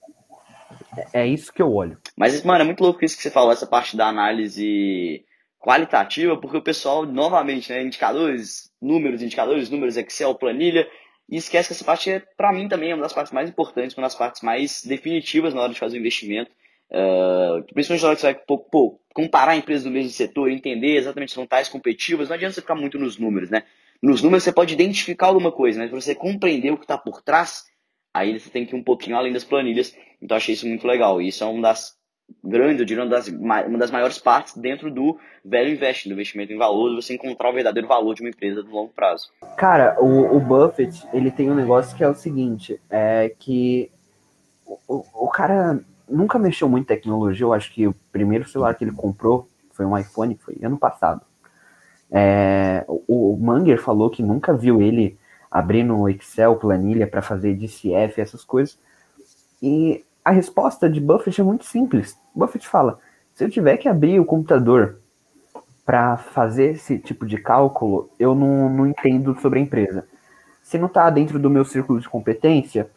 É, é isso que eu olho. Mas, mano, é muito louco isso que você falou, essa parte da análise qualitativa, porque o pessoal, novamente, né, indicadores, números, indicadores, números, Excel, planilha, e esquece que essa parte, é, para mim, também é uma das partes mais importantes, uma das partes mais definitivas na hora de fazer o investimento. Uh, principalmente na hora que você vai pô, pô, comparar empresas do mesmo setor, entender exatamente as vantagens competitivas, não adianta você ficar muito nos números, né? Nos números você pode identificar alguma coisa, mas para você compreender o que está por trás, aí você tem que ir um pouquinho além das planilhas. Então achei isso muito legal. E isso é uma das grandes, eu diria, uma das, uma das maiores partes dentro do velho investing, do investimento em valor, você encontrar o verdadeiro valor de uma empresa do longo prazo. Cara, o, o Buffett, ele tem um negócio que é o seguinte, é que o, o cara nunca mexeu muito em tecnologia. Eu acho que o primeiro celular que ele comprou foi um iPhone, foi ano passado. É, o, o Manger falou que nunca viu ele abrir no Excel planilha para fazer DCF, essas coisas. E a resposta de Buffett é muito simples. Buffett fala: se eu tiver que abrir o computador para fazer esse tipo de cálculo, eu não, não entendo sobre a empresa. Se não está dentro do meu círculo de competência,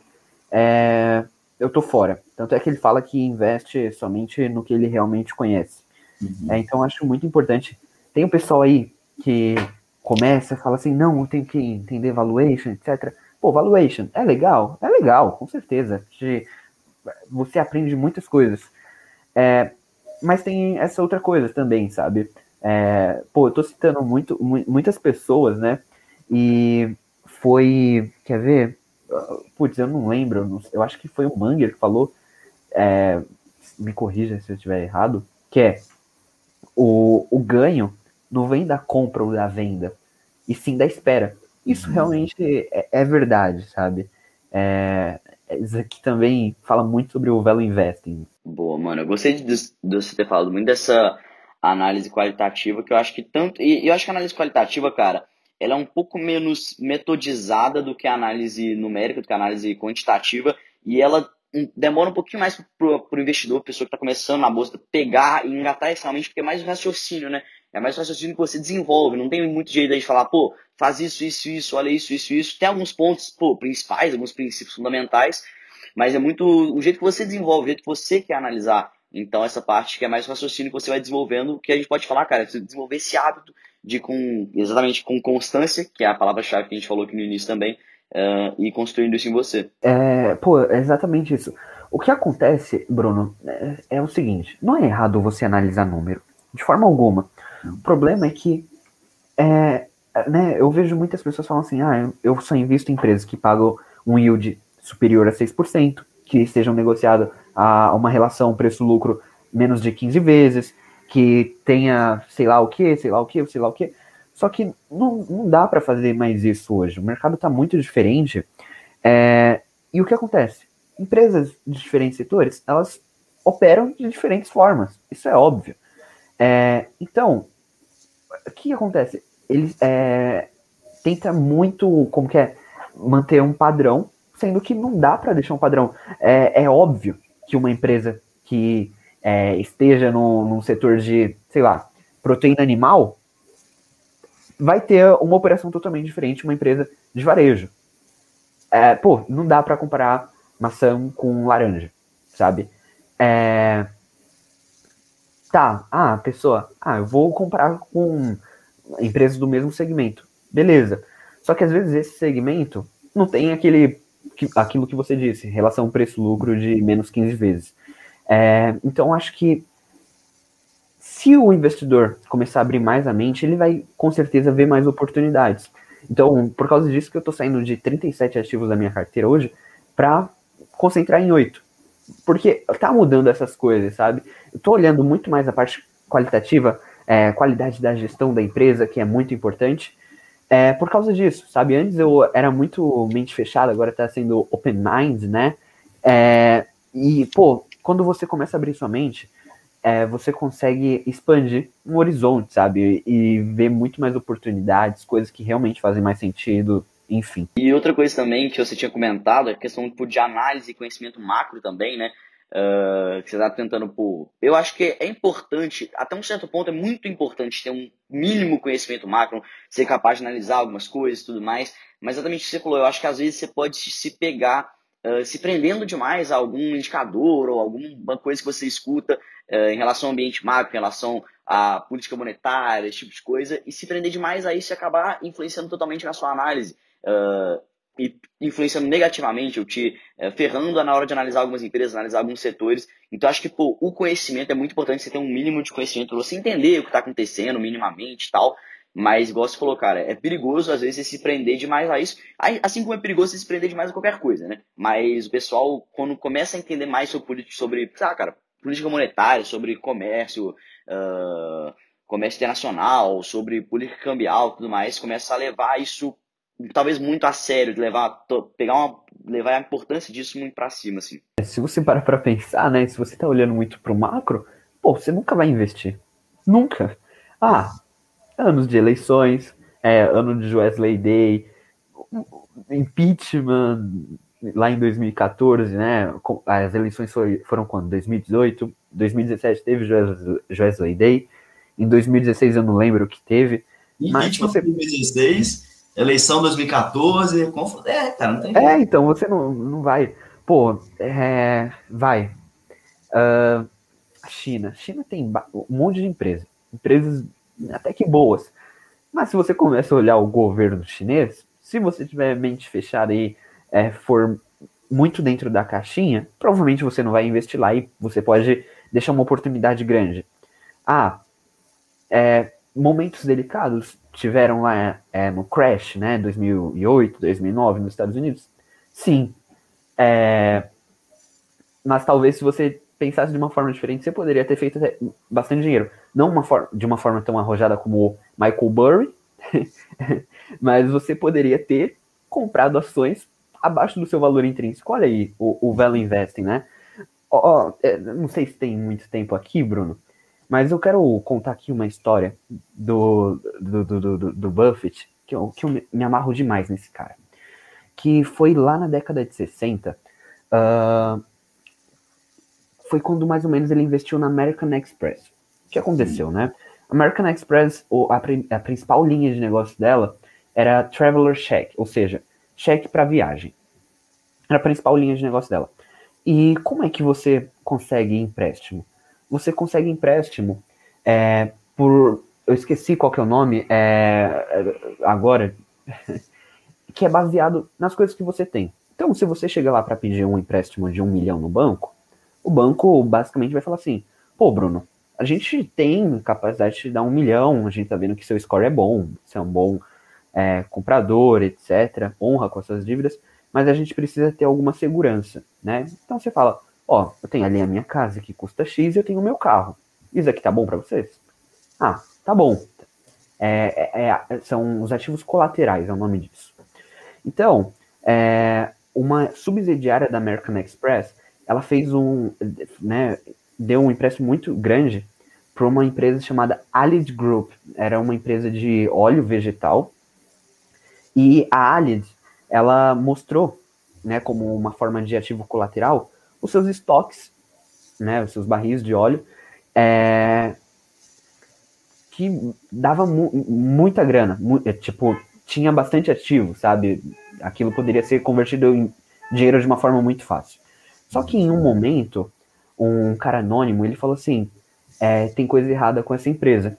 é, eu tô fora. Tanto é que ele fala que investe somente no que ele realmente conhece. Uhum. É, então acho muito importante. Tem um pessoal aí que começa fala assim, não, eu tenho que entender valuation, etc. Pô, valuation é legal? É legal, com certeza. Você aprende muitas coisas. É, mas tem essa outra coisa também, sabe? É, pô, eu tô citando muito, muitas pessoas, né? E foi, quer ver? Putz, eu não lembro. Eu acho que foi o Manger que falou. É, me corrija se eu estiver errado. Que é o, o ganho não vem da compra ou da venda, e sim da espera. Isso uhum. realmente é, é, verdade, sabe? É, isso aqui também fala muito sobre o value investing. Boa, mano. Eu gostei de, de você ter falado muito dessa análise qualitativa, que eu acho que tanto. E eu acho que a análise qualitativa, cara, ela é um pouco menos metodizada do que a análise numérica, do que a análise quantitativa, e ela demora um pouquinho mais para o investidor, pessoa que está começando na bolsa, pegar e engatar esse realmente, porque é mais um raciocínio, né? É mais raciocínio que você desenvolve, não tem muito jeito de falar, pô, faz isso, isso, isso, olha isso, isso, isso. Tem alguns pontos, pô, principais, alguns princípios fundamentais, mas é muito o jeito que você desenvolve, o jeito que você quer analisar. Então, essa parte que é mais raciocínio que você vai desenvolvendo, que a gente pode falar, cara, você desenvolver esse hábito de com exatamente com constância, que é a palavra-chave que a gente falou aqui no início também, uh, e construindo isso em você. É, pô, é exatamente isso. O que acontece, Bruno, é, é, o seguinte: não é errado você analisar número, de forma alguma. O problema é que, é, né, eu vejo muitas pessoas falando assim: ah, eu só invisto em empresas que pagam um yield superior a 6%, que estejam negociadas a uma relação preço-lucro menos de 15 vezes, que tenha sei lá o que, sei lá o que, sei lá o que. Só que não, não dá para fazer mais isso hoje. O mercado está muito diferente. É, e o que acontece? Empresas de diferentes setores, elas operam de diferentes formas. Isso é óbvio. É, então, o que acontece? Ele é, tenta muito, como que é, manter um padrão, sendo que não dá para deixar um padrão. É, é óbvio que uma empresa que é, esteja no, num setor de, sei lá, proteína animal, vai ter uma operação totalmente diferente uma empresa de varejo. É, pô, não dá para comparar maçã com laranja, sabe? É, tá, ah, pessoa, ah, eu vou comparar com empresas do mesmo segmento. Beleza. Só que às vezes esse segmento não tem aquele aquilo que você disse, relação preço-lucro de menos 15 vezes. É, então, acho que se o investidor começar a abrir mais a mente, ele vai com certeza ver mais oportunidades. Então, por causa disso que eu estou saindo de 37 ativos da minha carteira hoje para concentrar em oito. Porque tá mudando essas coisas, sabe? Eu tô olhando muito mais a parte qualitativa, é, qualidade da gestão da empresa, que é muito importante, é, por causa disso, sabe? Antes eu era muito mente fechada, agora tá sendo open mind, né? É, e, pô, quando você começa a abrir sua mente, é, você consegue expandir um horizonte, sabe? E ver muito mais oportunidades, coisas que realmente fazem mais sentido, enfim. E outra coisa também que você tinha comentado, a questão tipo, de análise e conhecimento macro também, né? Uh, que você está tentando pôr. Eu acho que é importante, até um certo ponto, é muito importante ter um mínimo conhecimento macro, ser capaz de analisar algumas coisas e tudo mais. Mas exatamente o que você falou, eu acho que às vezes você pode se pegar uh, se prendendo demais a algum indicador ou alguma coisa que você escuta uh, em relação ao ambiente macro, em relação à política monetária, esse tipo de coisa, e se prender demais a isso e acabar influenciando totalmente na sua análise. Uh, influenciando negativamente, ou te é, ferrando na hora de analisar algumas empresas, analisar alguns setores. Então, acho que pô, o conhecimento é muito importante, você ter um mínimo de conhecimento você entender o que está acontecendo minimamente e tal. Mas, igual você falou, cara, é perigoso às vezes você se prender demais a isso. Assim como é perigoso você se prender demais a qualquer coisa, né? Mas o pessoal, quando começa a entender mais sobre, sobre cara, política monetária, sobre comércio, uh, comércio internacional, sobre política cambial tudo mais, começa a levar isso talvez muito a sério, de levar, pegar uma, levar a importância disso muito para cima, assim. Se você parar para pensar, né, se você tá olhando muito pro macro, pô, você nunca vai investir. Nunca. Ah, anos de eleições, é, ano de Wesley Day, impeachment lá em 2014, né? As eleições foram quando? 2018, 2017 teve Wesley Day, em 2016 eu não lembro o que teve. Impeachment você... 2016 eleição 2014, conf... é, cara, não tem É, então, você não, não vai. Pô, é, vai. Uh, a China. China tem um monte de empresas. Empresas até que boas. Mas se você começa a olhar o governo chinês, se você tiver mente fechada e é, for muito dentro da caixinha, provavelmente você não vai investir lá e você pode deixar uma oportunidade grande. Ah, é, momentos delicados tiveram lá é, no crash, né, 2008, 2009 nos Estados Unidos? Sim. É, mas talvez se você pensasse de uma forma diferente, você poderia ter feito bastante dinheiro. Não uma de uma forma tão arrojada como o Michael Burry, mas você poderia ter comprado ações abaixo do seu valor intrínseco. Olha aí o, o Value Investing, né? Oh, não sei se tem muito tempo aqui, Bruno, mas eu quero contar aqui uma história do, do, do, do, do Buffett, que eu, que eu me amarro demais nesse cara. Que foi lá na década de 60, uh, ah, foi quando mais ou menos ele investiu na American Express. O que aconteceu, né? American Express, a, a principal linha de negócio dela era Traveler Check, ou seja, cheque para viagem. Era a principal linha de negócio dela. E como é que você consegue empréstimo? Você consegue empréstimo é, por. Eu esqueci qual que é o nome é, agora, que é baseado nas coisas que você tem. Então, se você chega lá para pedir um empréstimo de um milhão no banco, o banco basicamente vai falar assim: pô, Bruno, a gente tem capacidade de te dar um milhão, a gente tá vendo que seu score é bom, você é um bom é, comprador, etc., honra com as suas dívidas, mas a gente precisa ter alguma segurança, né? Então você fala, Ó, eu tenho ali a minha casa que custa X e eu tenho o meu carro. Isso aqui tá bom para vocês? Ah, tá bom. É, é, é, são os ativos colaterais, é o nome disso. Então, é, uma subsidiária da American Express, ela fez um, né, deu um empréstimo muito grande para uma empresa chamada Alid Group. Era uma empresa de óleo vegetal. E a Alid, ela mostrou, né, como uma forma de ativo colateral, os seus estoques, né, os seus barris de óleo, é, que dava mu muita grana, mu é, tipo, tinha bastante ativo, sabe? Aquilo poderia ser convertido em dinheiro de uma forma muito fácil. Só que em um momento, um cara anônimo, ele falou assim, é, tem coisa errada com essa empresa.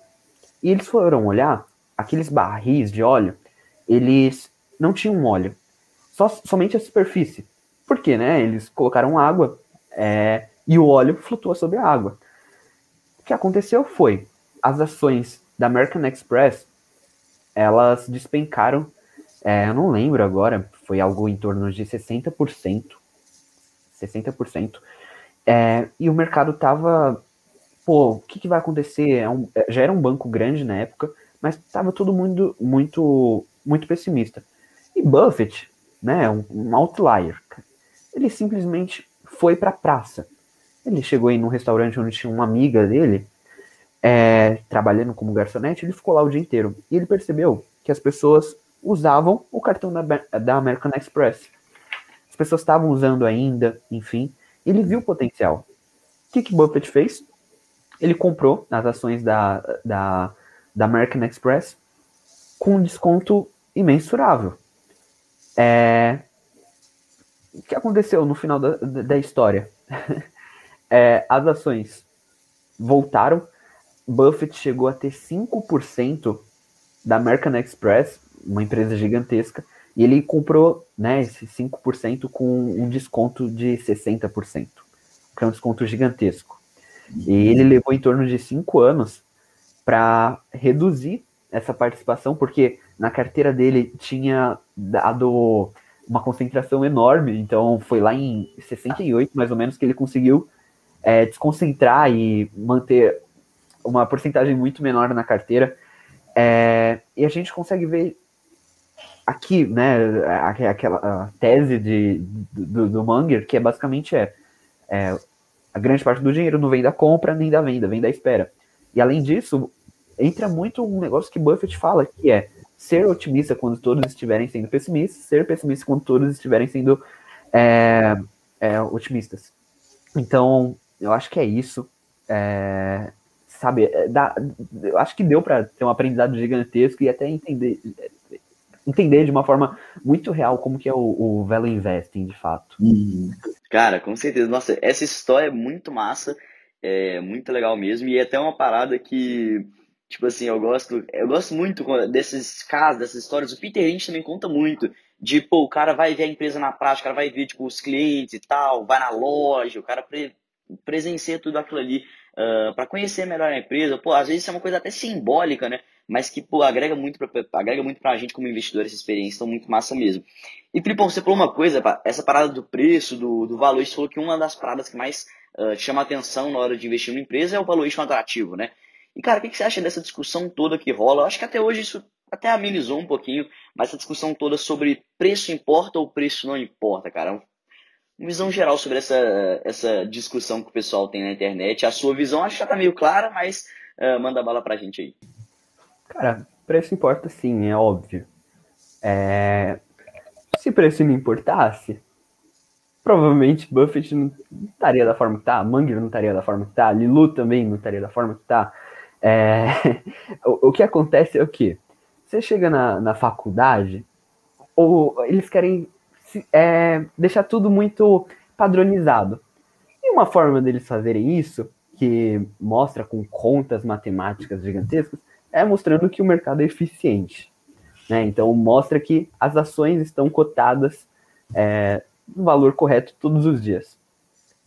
E eles foram olhar, aqueles barris de óleo, eles não tinham óleo, só, somente a superfície. Porque, né, eles colocaram água é, e o óleo flutua sobre a água. O que aconteceu foi, as ações da American Express, elas despencaram, é, eu não lembro agora, foi algo em torno de 60%, 60%. É, e o mercado tava, pô, o que, que vai acontecer? É um, é, já era um banco grande na época, mas tava todo mundo muito, muito pessimista. E Buffett, né, um, um outlier, ele simplesmente foi para a praça. Ele chegou aí num restaurante onde tinha uma amiga dele, é, trabalhando como garçonete, ele ficou lá o dia inteiro. E ele percebeu que as pessoas usavam o cartão da, da American Express. As pessoas estavam usando ainda, enfim. Ele viu o potencial. O que, que Buffett fez? Ele comprou as ações da, da, da American Express com um desconto imensurável. É, o que aconteceu no final da, da história? é, as ações voltaram. Buffett chegou a ter 5% da American Express, uma empresa gigantesca, e ele comprou né, esse 5% com um desconto de 60%, que é um desconto gigantesco. E ele levou em torno de 5 anos para reduzir essa participação, porque na carteira dele tinha dado uma concentração enorme, então foi lá em 68, mais ou menos, que ele conseguiu é, desconcentrar e manter uma porcentagem muito menor na carteira. É, e a gente consegue ver aqui, né, aquela tese de, do, do Munger, que é basicamente é, é, a grande parte do dinheiro não vem da compra nem da venda, vem da espera. E além disso, entra muito um negócio que Buffett fala, que é ser otimista quando todos estiverem sendo pessimistas, ser pessimista quando todos estiverem sendo é, é, otimistas. Então, eu acho que é isso. É, sabe, é, dá, eu acho que deu para ter um aprendizado gigantesco e até entender entender de uma forma muito real como que é o, o Value Investing, de fato. Uhum. Cara, com certeza. Nossa, essa história é muito massa, é muito legal mesmo, e é até uma parada que, tipo assim, eu gosto, eu gosto muito desses casos, dessas histórias. O Peter Lynch também conta muito de, pô, o cara vai ver a empresa na prática, o cara vai ver, tipo, os clientes e tal, vai na loja, o cara pre presencia tudo aquilo ali uh, ah, para conhecer melhor a empresa. Pô, às vezes isso é uma coisa até simbólica, né? mas que pô, agrega muito pra, agrega muito pra gente como investidor essa experiência, então muito massa mesmo. E Filipão, você falou uma coisa, essa parada do preço, do, do valuation, falou que uma das paradas que mais uh, chama atenção na hora de investir numa empresa é o valuation atrativo, né? E cara, o que, você acha dessa discussão toda que rola? Eu acho que até hoje isso até amenizou um pouquinho, mas essa discussão toda sobre preço importa ou preço não importa, cara. Uma visão geral sobre essa, essa discussão que o pessoal tem na internet. A sua visão acho que já tá meio clara, mas uh, manda bala pra gente aí. Cara, preço importa sim, é óbvio. É... Se preço não importasse, provavelmente Buffett não estaria da forma que tá, Munger não estaria da forma que tá, Lilu também não estaria da forma que tá. É... o, o, que acontece é o que? Você chega na, na faculdade, ou eles querem é, deixar tudo muito padronizado. E uma forma deles fazerem isso, que mostra com contas matemáticas gigantescas, é mostrando que o mercado é eficiente. Né? Então, mostra que as ações estão cotadas é, no valor correto todos os dias.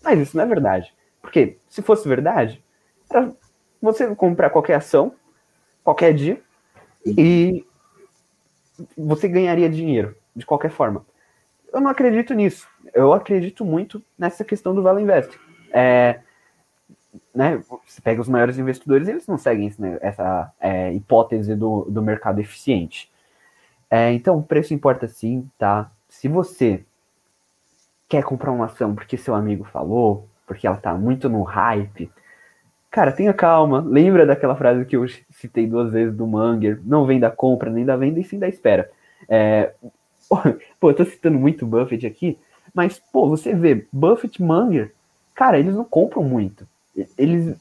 Mas isso não é verdade. Porque se fosse verdade, era você comprar qualquer ação, qualquer dia, e você ganharia dinheiro, de qualquer forma. Eu não acredito nisso. Eu acredito muito nessa questão do Value Investing. É, né, você pega os maiores investidores, eles não seguem essa é, hipótese do, do mercado eficiente. É, então, o preço importa sim, tá? Se você quer comprar uma ação porque seu amigo falou, porque ela tá muito no hype, cara, tenha calma. Lembra daquela frase que eu citei duas vezes do Munger? Não vem da compra, nem da venda, e sim da espera. É, pô, eu tô citando muito Buffett aqui, mas, pô, você vê, Buffett Munger, cara, eles não compram muito eles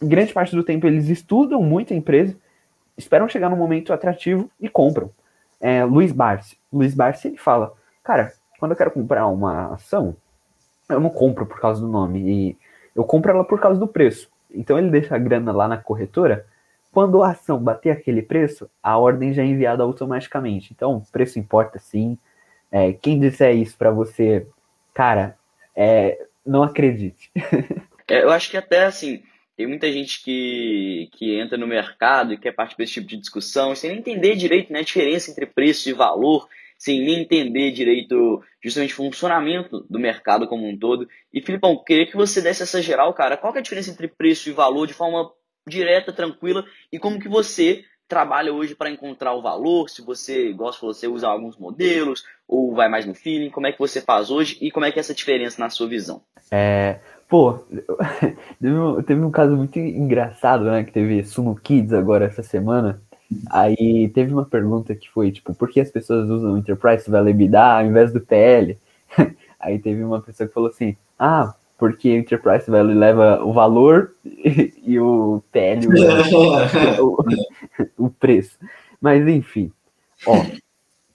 grande parte do tempo eles estudam muito a empresa, esperam chegar num momento atrativo e compram. É, Luiz Barsi. Luiz Barsi ele fala, cara, quando eu quero comprar uma ação, eu não compro por causa do nome, e eu compro ela por causa do preço. Então ele deixa a grana lá na corretora. Quando a ação bater aquele preço, a ordem já é enviada automaticamente. Então, preço importa sim. É, quem disser isso para você, cara, é, não acredite. É, eu acho que até assim, tem muita gente que, que entra no mercado e quer participar desse tipo de discussão, sem entender direito né, a diferença entre preço e valor, sem nem entender direito justamente o funcionamento do mercado como um todo. E, Filipão, queria que você desse essa geral, cara. Qual é a diferença entre preço e valor de forma direta, tranquila, e como que você trabalha hoje para encontrar o valor, se você gosta, você usa alguns modelos, ou vai mais no feeling, como é que você faz hoje e como é que é essa diferença na sua visão? É, pô, teve um, teve um caso muito engraçado, né, que teve Suno Kids agora essa semana, aí teve uma pergunta que foi, tipo, por que as pessoas usam Enterprise Value EBITDA ao invés do PL? Aí teve uma pessoa que falou assim, ah, porque Enterprise Value leva o valor e, o PL o, o, preço. Mas enfim, ó,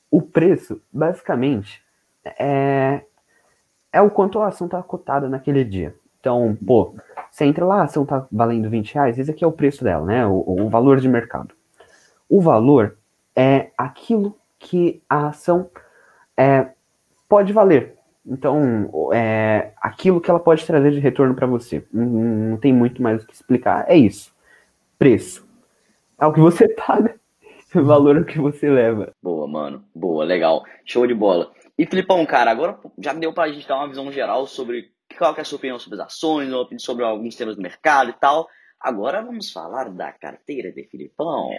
o preço basicamente é, é o quanto a ação está cotada naquele dia. Então, pô, você entra lá, a ação está valendo 20 reais, esse aqui é o preço dela, né? O, o valor de mercado. O valor é aquilo que a ação é, pode valer. Então, é aquilo que ela pode trazer de retorno para você. Não, não, tem muito mais o que explicar. É isso. Preço. É o que você paga. O valor é o que você leva. Boa, mano. Boa, legal. Show de bola. E, Filipão, cara, agora já deu pra gente dar uma visão geral sobre qual é a sua opinião sobre as ações, sobre alguns temas do mercado e tal. Agora vamos falar da carteira de Filipão.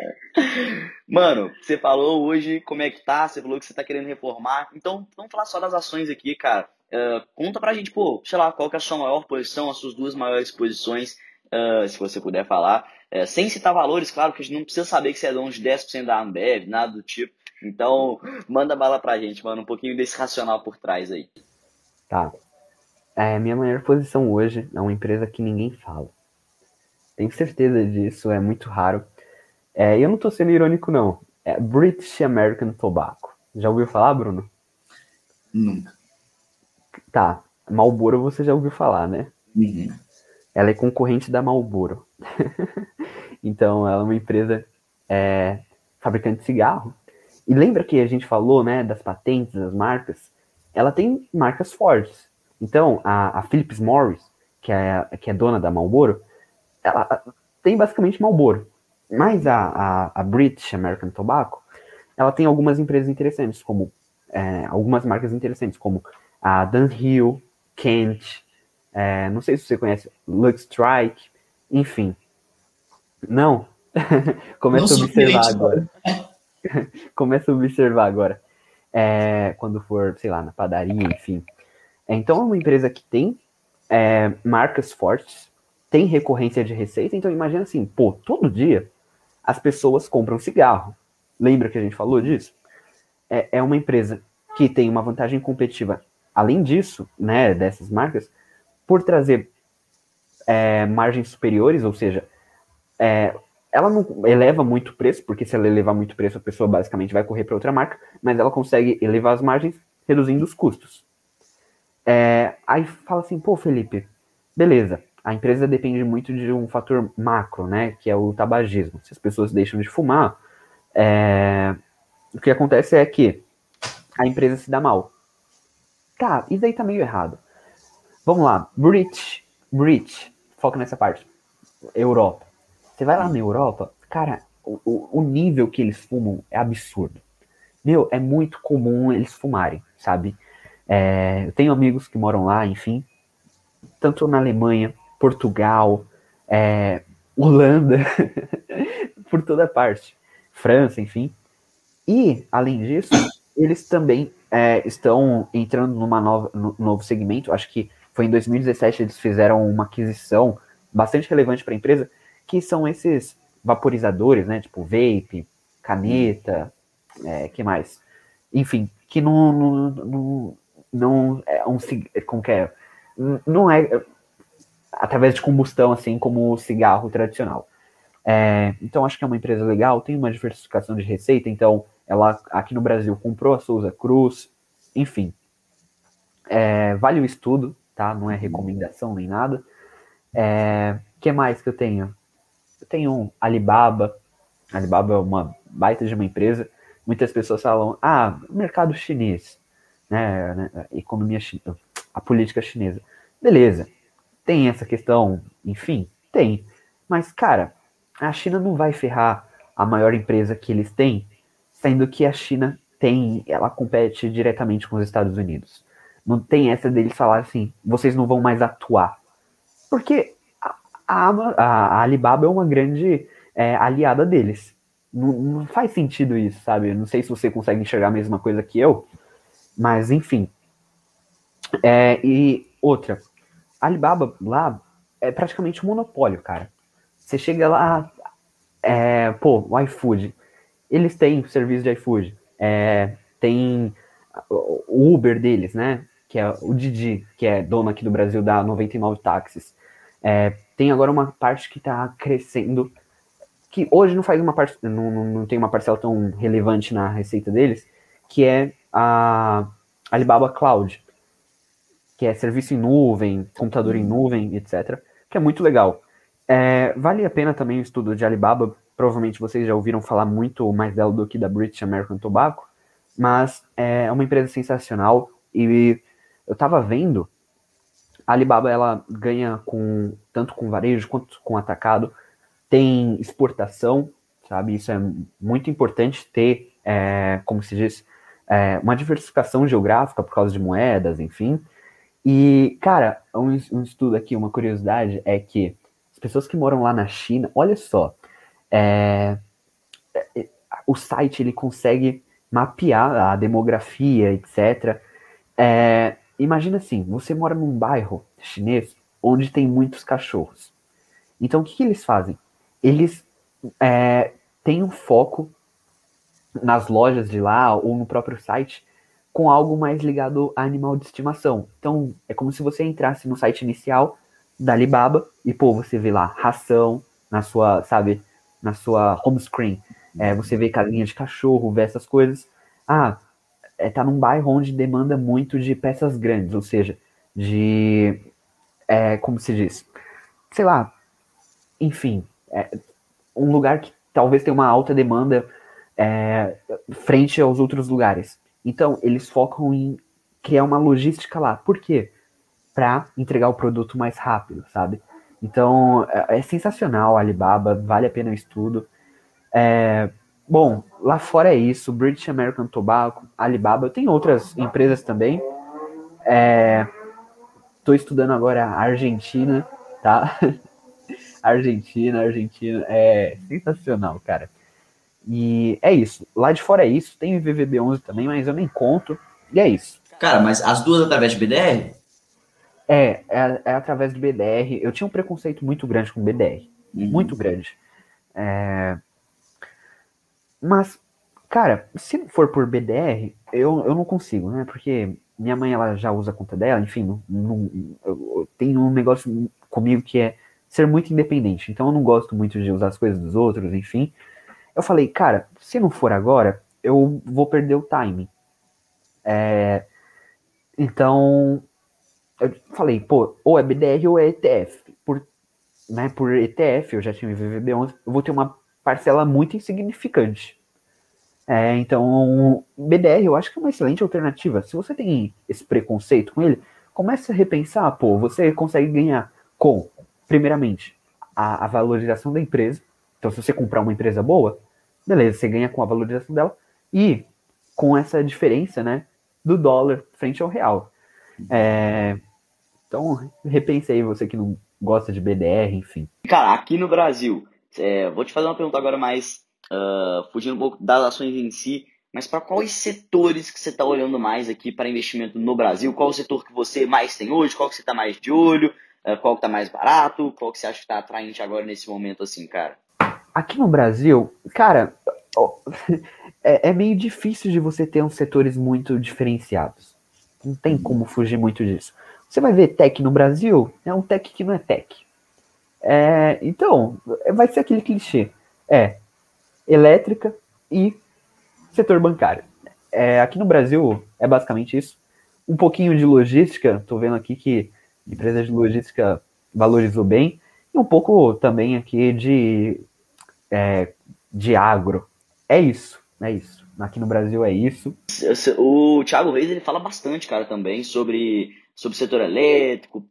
Mano, você falou hoje como é que tá, você falou que você tá querendo reformar. Então, vamos falar só das ações aqui, cara. Uh, conta pra gente, pô, sei lá, qual que é a sua maior posição, as suas duas maiores posições, uh, se você puder falar. Uh, sem citar valores, claro, que a gente não precisa saber que você é dono de 10% da Ambev, nada do tipo. Então, manda bala pra gente, mano, um pouquinho desse racional por trás aí. Tá. É, minha maior posição hoje é uma empresa que ninguém fala. Tenho certeza disso, é muito raro. É, eu não tô sendo irônico, não. É British American Tobacco. Já ouviu falar, Bruno? Nunca. Tá. Marlboro você já ouviu falar, né? Uhum. Ela é concorrente da Marlboro. então, ela é uma empresa é, fabricante de cigarro. E lembra que a gente falou, né, das patentes, das marcas? Ela tem marcas fortes. Então, a, a Philips Morris, que é, que é dona da Marlboro, ela tem basicamente Marlboro. Mas a, a, a, British American Tobacco, ela tem algumas empresas interessantes, como é, algumas marcas interessantes, como a Dunhill, Kent, é, não sei se você conhece, Lux Strike, enfim. Não? Começa a observar agora. Começa a observar agora. É, quando for, sei lá, na padaria, enfim. Então é uma empresa que tem é, marcas fortes, tem recorrência de receita, então imagina assim, pô, todo dia as pessoas compram cigarro. Lembra que a gente falou disso? É, é uma empresa que tem uma vantagem competitiva, além disso, né, dessas marcas, por trazer é, margens superiores, ou seja, é, ela não eleva muito preço, porque se ela elevar muito preço, a pessoa basicamente vai correr para outra marca, mas ela consegue elevar as margens reduzindo os custos. É, aí fala assim, pô, Felipe, beleza, a empresa depende muito de um fator macro, né, que é o tabagismo. Se as pessoas deixam de fumar, é... o que acontece é que a empresa se dá mal. Tá, isso aí tá meio errado. Vamos lá, British, British, foca nessa parte. Europa. Você vai lá na Europa, cara, o, o nível que eles fumam é absurdo. Meu, é muito comum eles fumarem, sabe? É, eu tenho amigos que moram lá, enfim, tanto na Alemanha Portugal, é, Holanda, por toda parte, França, enfim. E, além disso, eles também é, estão entrando numa nova, no, novo segmento. Acho que foi em 2017 eles fizeram uma aquisição bastante relevante para a empresa, que são esses vaporizadores, né? Tipo vape, caneta, é, que mais? Enfim, que não, não, não, não é um como que é, não é através de combustão, assim como o cigarro tradicional. É, então acho que é uma empresa legal, tem uma diversificação de receita, então ela aqui no Brasil comprou a Souza Cruz, enfim. É, vale o estudo, tá? Não é recomendação nem nada. É, que mais que eu tenho? Eu tenho um Alibaba. Alibaba é uma baita de uma empresa. Muitas pessoas falam, ah, mercado chinês, né? né economia chinesa, a política chinesa. Beleza, tem essa questão, enfim, tem. Mas, cara, a China não vai ferrar a maior empresa que eles têm, sendo que a China tem, ela compete diretamente com os Estados Unidos. Não tem essa deles falar assim, vocês não vão mais atuar. Porque a, a, a Alibaba é uma grande é, aliada deles. Não, não, faz sentido isso, sabe? Não sei se você consegue enxergar a mesma coisa que eu, mas enfim. É, e outra, Alibaba lá é praticamente um monopólio, cara. Você chega lá, é, pô, o iFood. Eles têm serviço de iFood. É, tem o Uber deles, né? Que é o Didi, que é dono aqui do Brasil da 99 Táxis. É, tem agora uma parte que está crescendo, que hoje não faz uma parte, não, não tem uma parcela tão relevante na receita deles, que é a Alibaba Cloud, que é serviço em nuvem, computador em nuvem, etc. Que é muito legal. É, vale a pena também o estudo de Alibaba. Provavelmente vocês já ouviram falar muito mais dela do que da British American Tobacco, mas é uma empresa sensacional e eu estava vendo a Alibaba ela ganha com tanto com varejo quanto com atacado, tem exportação, sabe? Isso é muito importante ter, é, como se diz, é, uma diversificação geográfica por causa de moedas, enfim. E, cara, um, um estudo aqui, uma curiosidade é que as pessoas que moram lá na China, olha só, é, é, o site ele consegue mapear a demografia, etc. É, imagina assim, você mora num bairro chinês onde tem muitos cachorros. Então o que, que eles fazem? Eles é, têm um foco nas lojas de lá ou no próprio site com algo mais ligado a animal de estimação. Então é como se você entrasse no site inicial da Alibaba e, pô, você vê lá ração na sua, sabe, na sua home screen. É, você vê casinha de cachorro, vê essas coisas. Ah, é, tá num bairro onde demanda muito de peças grandes, ou seja, de. É, como se diz? Sei lá. Enfim, é, um lugar que talvez tenha uma alta demanda é, frente aos outros lugares. Então, eles focam em criar uma logística lá. Por quê? para entregar o produto mais rápido, sabe? Então, é, é, sensacional Alibaba, vale a pena o estudo. É, bom, lá fora é isso, British American Tobacco, Alibaba, tem outras empresas também. Estou é, estudando agora a Argentina, tá? Argentina, Argentina, é sensacional, cara. E é isso. Lá de fora é isso. Tem o VVB11 também, mas eu nem conto. E é isso. Cara, mas as duas através de BDR? É, é, é, através do BDR. Eu tinha um preconceito muito grande com o BDR. Uhum. Muito grande. É... Mas, cara, se for por BDR, eu, eu não consigo, né? Porque minha mãe ela já usa a conta dela, enfim, não, não, eu tenho um negócio comigo que é ser muito independente. Então eu não gosto muito de usar as coisas dos outros, enfim. Eu falei, cara, se não for agora, eu vou perder o time. É, então eu falei, pô, ou é BDR ou é ETF. Por, né, por ETF, eu já tinha o VVB11, eu vou ter uma parcela muito insignificante. É, então, BDR eu acho que é uma excelente alternativa. Se você tem esse preconceito com ele, comece a repensar, pô, você consegue ganhar com, primeiramente, a, a valorização da empresa. Então, se você comprar uma empresa boa, beleza, você ganha com a valorização dela e com essa diferença, né, do dólar frente ao real. É, então, repense aí você que não gosta de BDR, enfim. Cara, aqui no Brasil, é, vou te fazer uma pergunta agora mais uh, fugindo um pouco das ações em si, mas para quais setores que você está olhando mais aqui para investimento no Brasil? Qual o setor que você mais tem hoje? Qual que você está mais de olho? Uh, qual que está mais barato? Qual que você acha que está atraente agora nesse momento assim, cara? Aqui no Brasil, cara, é, é meio difícil de você ter uns setores muito diferenciados. Não tem como fugir muito disso. Você vai ver tech no Brasil, é um tech que não é tech. É, então, vai ser aquele clichê. É elétrica e setor bancário. É, aqui no Brasil é basicamente isso. Um pouquinho de logística, estou vendo aqui que empresa de logística valorizou bem, e um pouco também aqui de, é, de agro. É isso, é isso. Aqui no Brasil é isso. O Thiago Reis ele fala bastante, cara, também sobre sobre setor elétrico,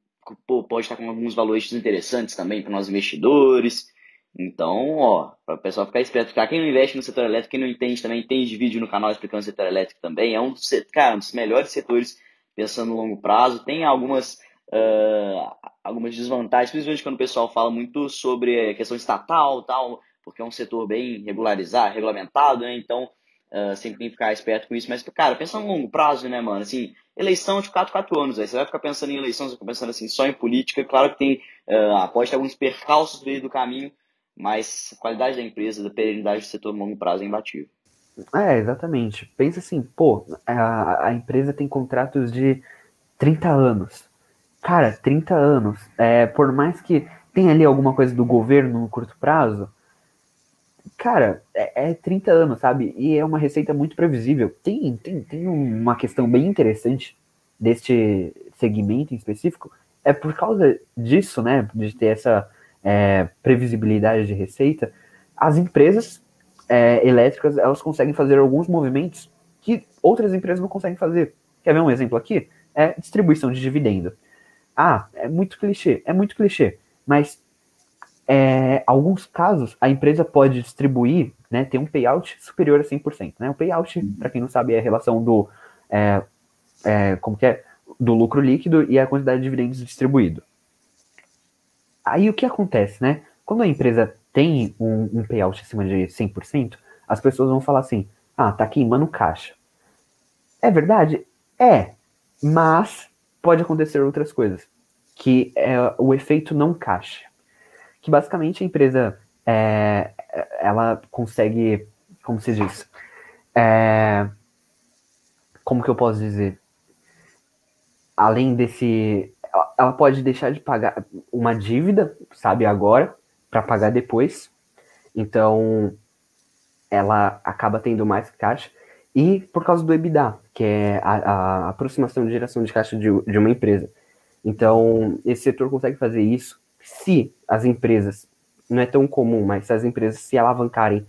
pô, pode estar com alguns valores interessantes também para nós investidores. Então, ó, para o pessoal ficar esperto, ficar quem não investe no setor elétrico, quem não entende também, tem vídeo no canal explicando o setor elétrico também. É um dos, cara, um dos melhores setores pensando no longo prazo. Tem algumas, uh, algumas desvantagens, principalmente quando o pessoal fala muito sobre a questão estatal tal, porque é um setor bem regularizado, regulamentado, né? Então, uh, sempre tem que ficar esperto com isso. Mas, cara, pensando no longo prazo, né, mano? Assim, eleição de 4, 4 anos. Aí você vai ficar pensando em eleição, você vai ficar pensando assim, só em política. Claro que tem, uh, pode ter alguns percalços no meio do caminho, mas a qualidade da empresa, da perenidade do setor a longo prazo é imbatível. É, exatamente. Pensa assim, pô, a, a empresa tem contratos de 30 anos. Cara, 30 anos. É, por mais que tenha ali alguma coisa do governo no curto prazo, cara, é, é 30 anos, sabe? E é uma receita muito previsível. Tem, tem, tem uma questão bem interessante deste segmento em específico. É por causa disso, né? De ter essa é, previsibilidade de receita, as empresas é, elétricas elas conseguem fazer alguns movimentos que outras empresas não conseguem fazer. Quer ver um exemplo aqui? É distribuição de dividendo. Ah, é muito clichê, é muito clichê, mas é, alguns casos a empresa pode distribuir, né, ter um payout superior a 100%. Né? O payout, uhum. para quem não sabe, é a relação do, é, é, como que é, do lucro líquido e a quantidade de dividendos distribuído. Aí o que acontece, né? Quando a empresa tem um, um payout acima de 100%, as pessoas vão falar assim: ah, tá queimando caixa. É verdade? É. Mas pode acontecer outras coisas. Que é o efeito não caixa. Que basicamente a empresa é, ela consegue, como se diz, é, como que eu posso dizer? Além desse ela pode deixar de pagar uma dívida, sabe, agora, para pagar depois. Então, ela acaba tendo mais caixa. E por causa do EBITDA, que é a, a aproximação de geração de caixa de, de uma empresa. Então, esse setor consegue fazer isso se as empresas, não é tão comum, mas se as empresas se alavancarem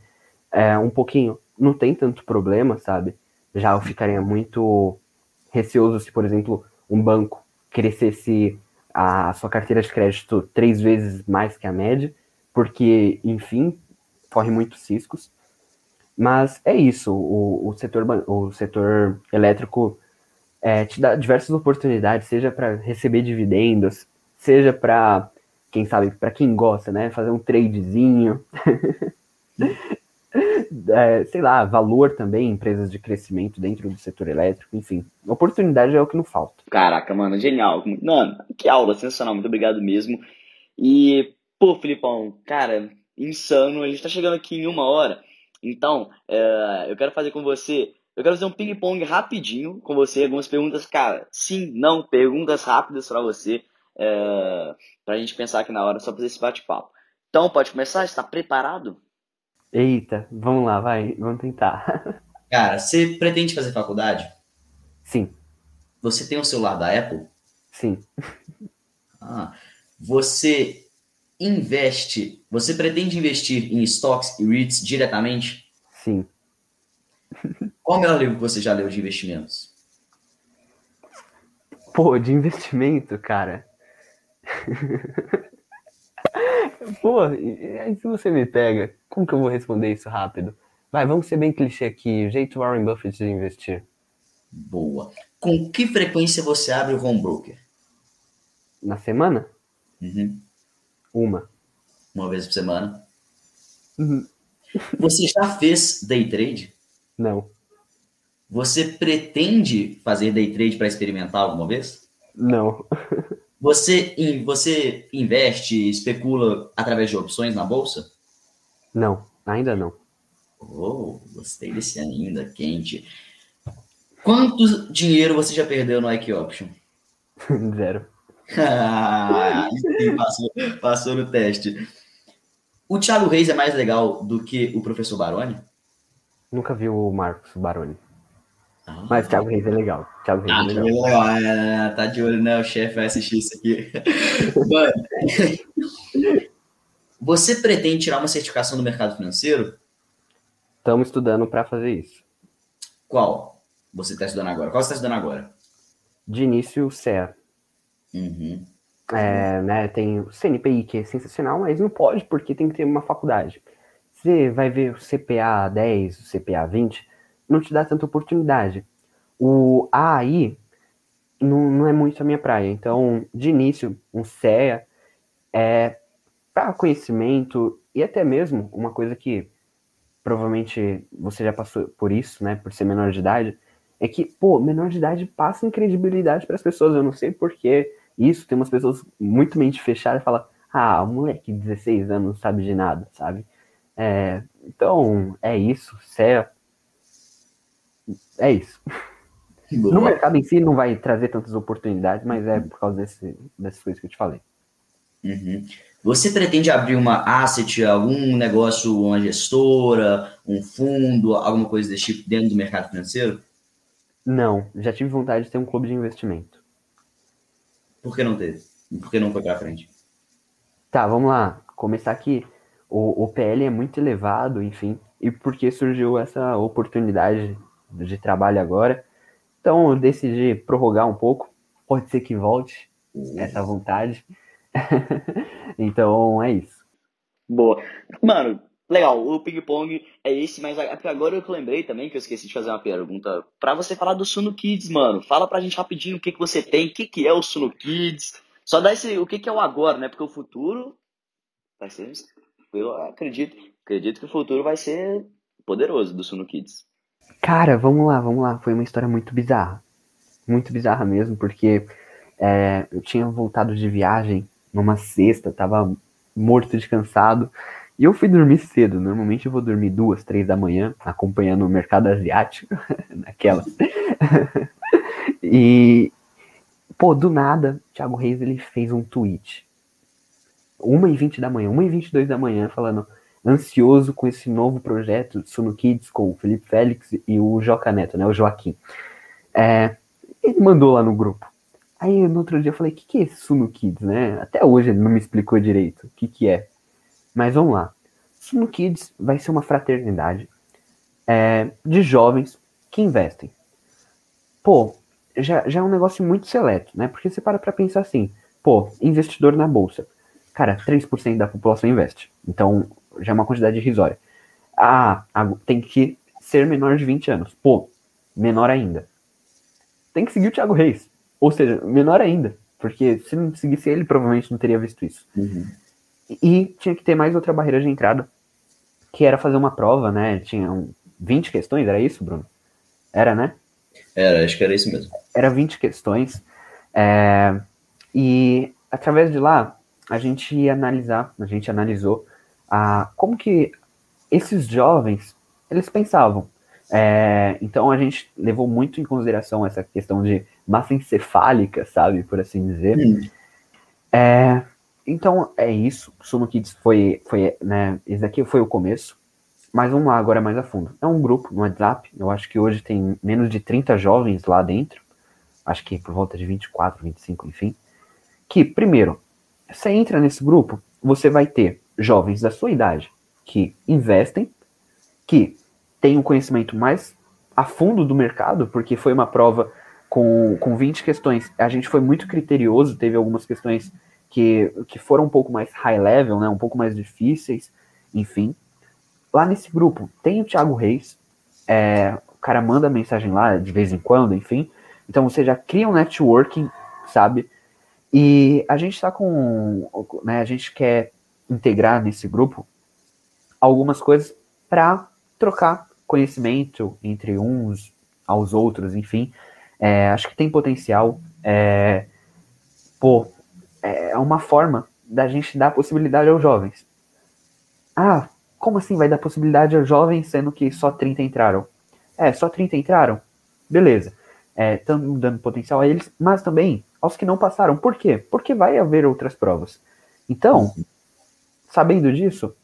é, um pouquinho, não tem tanto problema, sabe? Já eu ficaria muito receoso se, por exemplo, um banco crescesse a sua carteira de crédito três vezes mais que a média, porque, enfim, corre muitos riscos. Mas é isso, o, o, setor, o setor elétrico é, te dá diversas oportunidades, seja para receber dividendos, seja para, quem sabe, para quem gosta, né, fazer um tradezinho. é, sei lá, valor também, empresas de crescimento dentro do setor elétrico, enfim. Oportunidade é o que não falta. Caraca, mano, genial. Mano, que aula, sensacional, muito obrigado mesmo. E, pô, Filipão, cara, insano, a gente tá chegando aqui em uma hora. Então, é, eu quero fazer com você, eu quero fazer um ping-pong rapidinho com você, algumas perguntas, cara, sim, não, perguntas rápidas para você, é, pra gente pensar aqui na hora, só fazer esse bate-papo. Então, pode começar? Está preparado? Eita, vamos lá, vai, vamos tentar. Cara, você pretende fazer faculdade? Sim. Você tem um celular da Apple? Sim. Ah, você investe, você pretende investir em stocks e REITs diretamente? Sim. Qual é o melhor livro que você já leu de investimentos? Pô, de investimento, cara. Pô, aí se você me pega, como que eu vou responder isso rápido? Vai, vamos ser bem clichê aqui, o jeito Warren Buffett de investir. Boa. Com que frequência você abre o home broker? Na semana? Uhum. Uma. Uma vez por semana? Uhum. Você já fez day trade? Não. Você pretende fazer day trade para experimentar alguma vez? Não. Você, você investe, especula através de opções na bolsa? Não, ainda não. Oh, gostei desse ainda quente. Quanto dinheiro você já perdeu no Ike Option? Zero. ah, passou, passou no teste. O Thiago Reis é mais legal do que o professor Baroni? Nunca vi o Marcos Baroni. Ah, Mas Thiago Reis é legal. Thiago Reis ah, é legal. É, tá de olho, né? O chefe vai assistir isso aqui. Mano, você pretende tirar uma certificação do mercado financeiro? Estamos estudando para fazer isso. Qual? Você está estudando agora? Qual você está estudando agora? De início, o CEA. Uhum. É, né, tem o CNPI, que é sensacional, mas não pode porque tem que ter uma faculdade. Você vai ver o CPA 10, o CPA 20, não te dá tanta oportunidade. O AI não, não é muito a minha praia. Então, de início, um CEA é para conhecimento e até mesmo uma coisa que provavelmente você já passou por isso, né, por ser menor de idade, é que, pô, menor de idade passa incredibilidade para as pessoas. Eu não sei porquê isso, tem umas pessoas muito mente fechada e falam, ah, o moleque de 16 anos não sabe de nada, sabe? É, então, é isso, CEA. É isso. Boa. No mercado em si não vai trazer tantas oportunidades, mas é por causa desse, dessas coisas que eu te falei. Uhum. Você pretende abrir uma asset, algum negócio, uma gestora, um fundo, alguma coisa desse tipo dentro do mercado financeiro? Não, já tive vontade de ter um clube de investimento. Por que não teve? Por que não foi para frente? Tá, vamos lá. Começar aqui. O, o PL é muito elevado, enfim. E por que surgiu essa oportunidade de trabalho agora? Então eu decidi prorrogar um pouco. Pode ser que volte essa vontade. então é isso. Boa. Mano, legal, o ping-pong é esse, mas agora eu lembrei também que eu esqueci de fazer uma pergunta. Para você falar do Suno Kids, mano, fala pra gente rapidinho o que, que você tem, o que, que é o Suno Kids. Só dá esse, o que, que é o agora, né? Porque o futuro vai ser. Eu acredito, acredito que o futuro vai ser poderoso do Suno Kids. Cara, vamos lá, vamos lá. Foi uma história muito bizarra. Muito bizarra mesmo, porque é, eu tinha voltado de viagem numa sexta, tava morto de cansado. E eu fui dormir cedo. Normalmente eu vou dormir duas, três da manhã, acompanhando o mercado asiático, naquela. e, pô, do nada, Thiago Reis ele fez um tweet. 1h20 da manhã, 1h22 da manhã, falando: ansioso com esse novo projeto Suno Kids com o Felipe Félix e o Joca Neto, né? O Joaquim. É, ele mandou lá no grupo. Aí no outro dia eu falei, o que, que é esse Suno Kids, né? Até hoje ele não me explicou direito o que, que é. Mas vamos lá. Suno Kids vai ser uma fraternidade é, de jovens que investem. Pô, já, já é um negócio muito seleto, né? Porque você para pra pensar assim, pô, investidor na bolsa. Cara, 3% da população investe. Então, já é uma quantidade irrisória. Ah, tem que ser menor de 20 anos. Pô, menor ainda. Tem que seguir o Thiago Reis. Ou seja, menor ainda. Porque se não seguisse ele, provavelmente não teria visto isso. Uhum. E tinha que ter mais outra barreira de entrada, que era fazer uma prova, né? Tinha 20 questões, era isso, Bruno? Era, né? Era, acho que era isso mesmo. Era 20 questões. É, e através de lá, a gente ia analisar, a gente analisou a, como que esses jovens, eles pensavam. É, então a gente levou muito em consideração essa questão de massa encefálica, sabe, por assim dizer. Hum. É, então é isso. Suno Kids foi, foi, né, esse aqui foi o começo. Mas vamos lá agora mais a fundo. É um grupo no WhatsApp. Eu acho que hoje tem menos de 30 jovens lá dentro. Acho que por volta de 24, 25, enfim. Que, primeiro, você entra nesse grupo, você vai ter jovens da sua idade que investem, que têm um conhecimento mais a fundo do mercado, porque foi uma prova com, com 20 questões. A gente foi muito criterioso, teve algumas questões que, que foram um pouco mais high level, né, um pouco mais difíceis, enfim. Lá nesse grupo tem o Thiago Reis, é, o cara manda mensagem lá de vez em quando, enfim. Então você já cria um networking, sabe? E a gente está com. Né, a gente quer integrar nesse grupo algumas coisas para trocar conhecimento entre uns aos outros, enfim. É, acho que tem potencial. É, pô, é uma forma da gente dar possibilidade aos jovens. Ah, como assim vai dar possibilidade aos jovens sendo que só 30 entraram? É, só 30 entraram? Beleza. Estamos é, dando potencial a eles, mas também aos que não passaram. Por quê? Porque vai haver outras provas. Então, sabendo disso,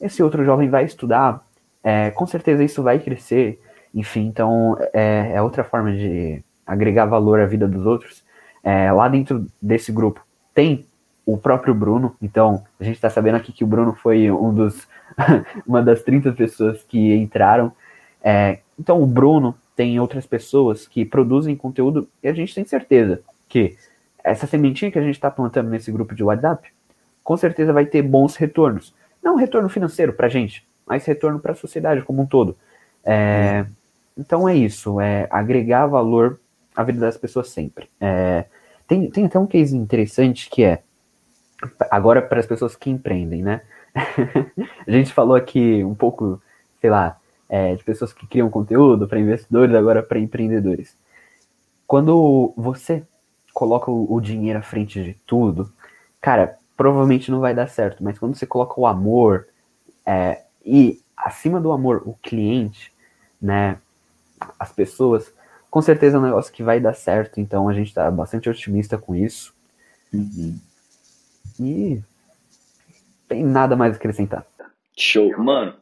esse outro jovem vai estudar, é, com certeza isso vai crescer, enfim, então é, é, outra forma de agregar valor à vida dos outros. É, lá dentro desse grupo tem o próprio Bruno, então a gente está sabendo aqui que o Bruno foi um dos, uma das 30 pessoas que entraram. É, então o Bruno tem outras pessoas que produzem conteúdo e a gente tem certeza que essa sementinha que a gente está plantando nesse grupo de WhatsApp, com certeza vai ter bons retornos. Não retorno financeiro para a gente, mas retorno para a sociedade como um todo. É, então é isso, é agregar valor à vida das pessoas sempre. É, tem, tem até um case interessante que é, agora para as pessoas que empreendem, né? a gente falou aqui um pouco, sei lá, é, de pessoas que criam conteúdo para investidores, agora para empreendedores. Quando você coloca o, o dinheiro à frente de tudo, cara, provavelmente não vai dar certo, mas quando você coloca o amor é, e acima do amor o cliente, né, as pessoas, com certeza é um negócio que vai dar certo, então a gente está bastante otimista com isso. Uhum. E tem nada mais a acrescentar. Show. Mano,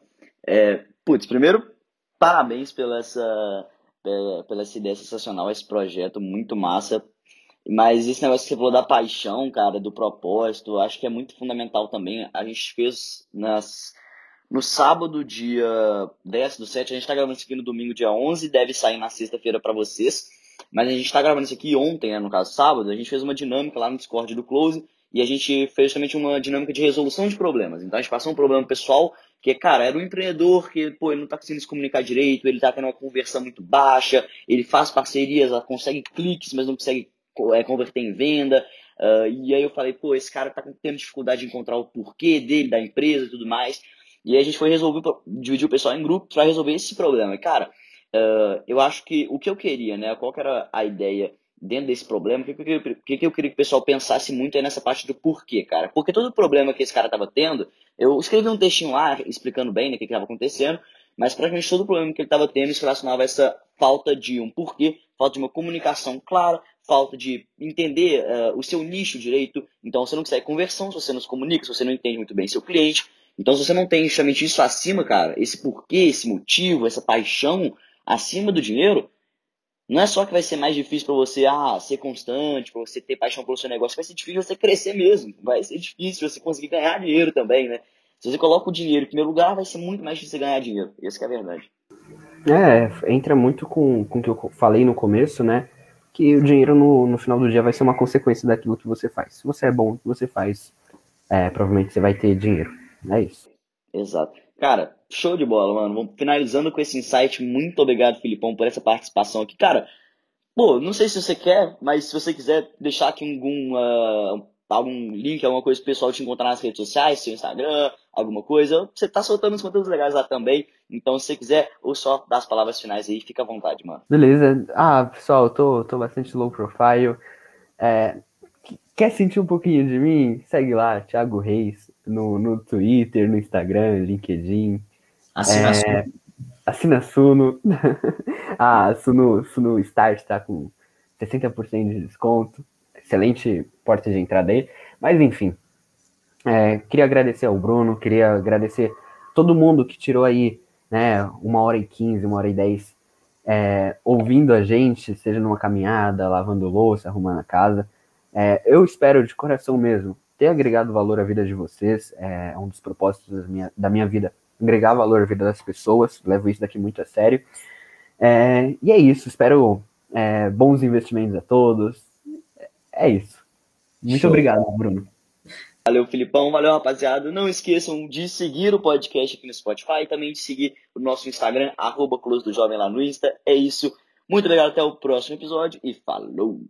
é, putz, primeiro, parabéns pela essa, pela, pela essa ideia sensacional, esse projeto muito massa. Mas esse negócio que você falou da paixão, cara, do propósito, acho que é muito fundamental também. A gente fez nas, no sábado, dia 10 do 7, a gente tá gravando isso aqui no domingo, dia 11, deve sair na sexta-feira para vocês. Mas a gente tá gravando isso aqui ontem, né, no caso sábado, a gente fez uma dinâmica lá no Discord do Close e a gente fez justamente uma dinâmica de resolução de problemas. Então a gente passou um problema pessoal que, cara, era um empreendedor que, pô, ele não tá conseguindo se comunicar direito, ele tá tendo uma conversão muito baixa, ele faz parcerias, consegue cliques, mas não consegue é, converter em venda. Uh, e aí eu falei, pô, esse cara tá tendo dificuldade de encontrar o porquê dele, da empresa e tudo mais. E aí a gente foi resolver, dividir o pessoal em grupos para resolver esse problema. E, cara, uh, eu acho que o que eu queria, né? Qual que era a ideia dentro desse problema? O que, que, que, que eu queria que o pessoal pensasse muito é nessa parte do porquê, cara. Porque todo o problema que esse cara tava tendo, eu escrevi um textinho lá explicando bem né, o que estava acontecendo, mas praticamente todo o problema que ele estava tendo se relacionava a essa falta de um porquê, falta de uma comunicação clara, falta de entender uh, o seu nicho direito. Então você não consegue conversão se você não se comunica, se você não entende muito bem seu cliente. Então se você não tem justamente isso acima, cara, esse porquê, esse motivo, essa paixão acima do dinheiro, não é só que vai ser mais difícil para você ah, ser constante, para você ter paixão pelo seu negócio, vai ser difícil você crescer mesmo. Vai ser difícil você conseguir ganhar dinheiro também, né? Se você coloca o dinheiro em primeiro lugar, vai ser muito mais difícil ganhar dinheiro. Essa é a verdade. É, entra muito com, com o que eu falei no começo, né? que o dinheiro no, no final do dia vai ser uma consequência daquilo que você faz. Se você é bom, que você faz, é, provavelmente você vai ter dinheiro. É isso. Exato. Cara, show de bola, mano. Vamos finalizando com esse insight. Muito obrigado, Filipão, por essa participação aqui. Cara, pô, não sei se você quer, mas se você quiser deixar aqui algum, uh, algum link, alguma coisa pro pessoal te encontrar nas redes sociais, seu Instagram, alguma coisa, você tá soltando uns conteúdos legais lá também. Então, se você quiser, ou só dar as palavras finais aí, fica à vontade, mano. Beleza. Ah, pessoal, eu tô, tô bastante low profile. É, quer sentir um pouquinho de mim? Segue lá, Thiago Reis, no, no Twitter, no Instagram, LinkedIn. Assina é, Suno. Assina Suno. ah, Suno, Suno Start tá com 60% de desconto. Excelente porta de entrada aí. Mas enfim, é, queria agradecer ao Bruno, queria agradecer todo mundo que tirou aí né, uma hora e quinze, uma hora e dez, é, ouvindo a gente, seja numa caminhada, lavando louça, arrumando a casa. É, eu espero de coração mesmo ter agregado valor à vida de vocês, é um dos propósitos da minha, da minha vida, agregar valor à vida das pessoas, levo isso daqui muito a sério. É, e é isso, espero é, bons investimentos a todos. É isso. Muito Show. obrigado, Bruno. Valeu, Filipão. Valeu, rapaziada. Não esqueçam de seguir o podcast aqui no Spotify e também de seguir o nosso Instagram, arroba Close do Jovem lá no Insta. É isso. Muito obrigado. Até o próximo episódio e falou!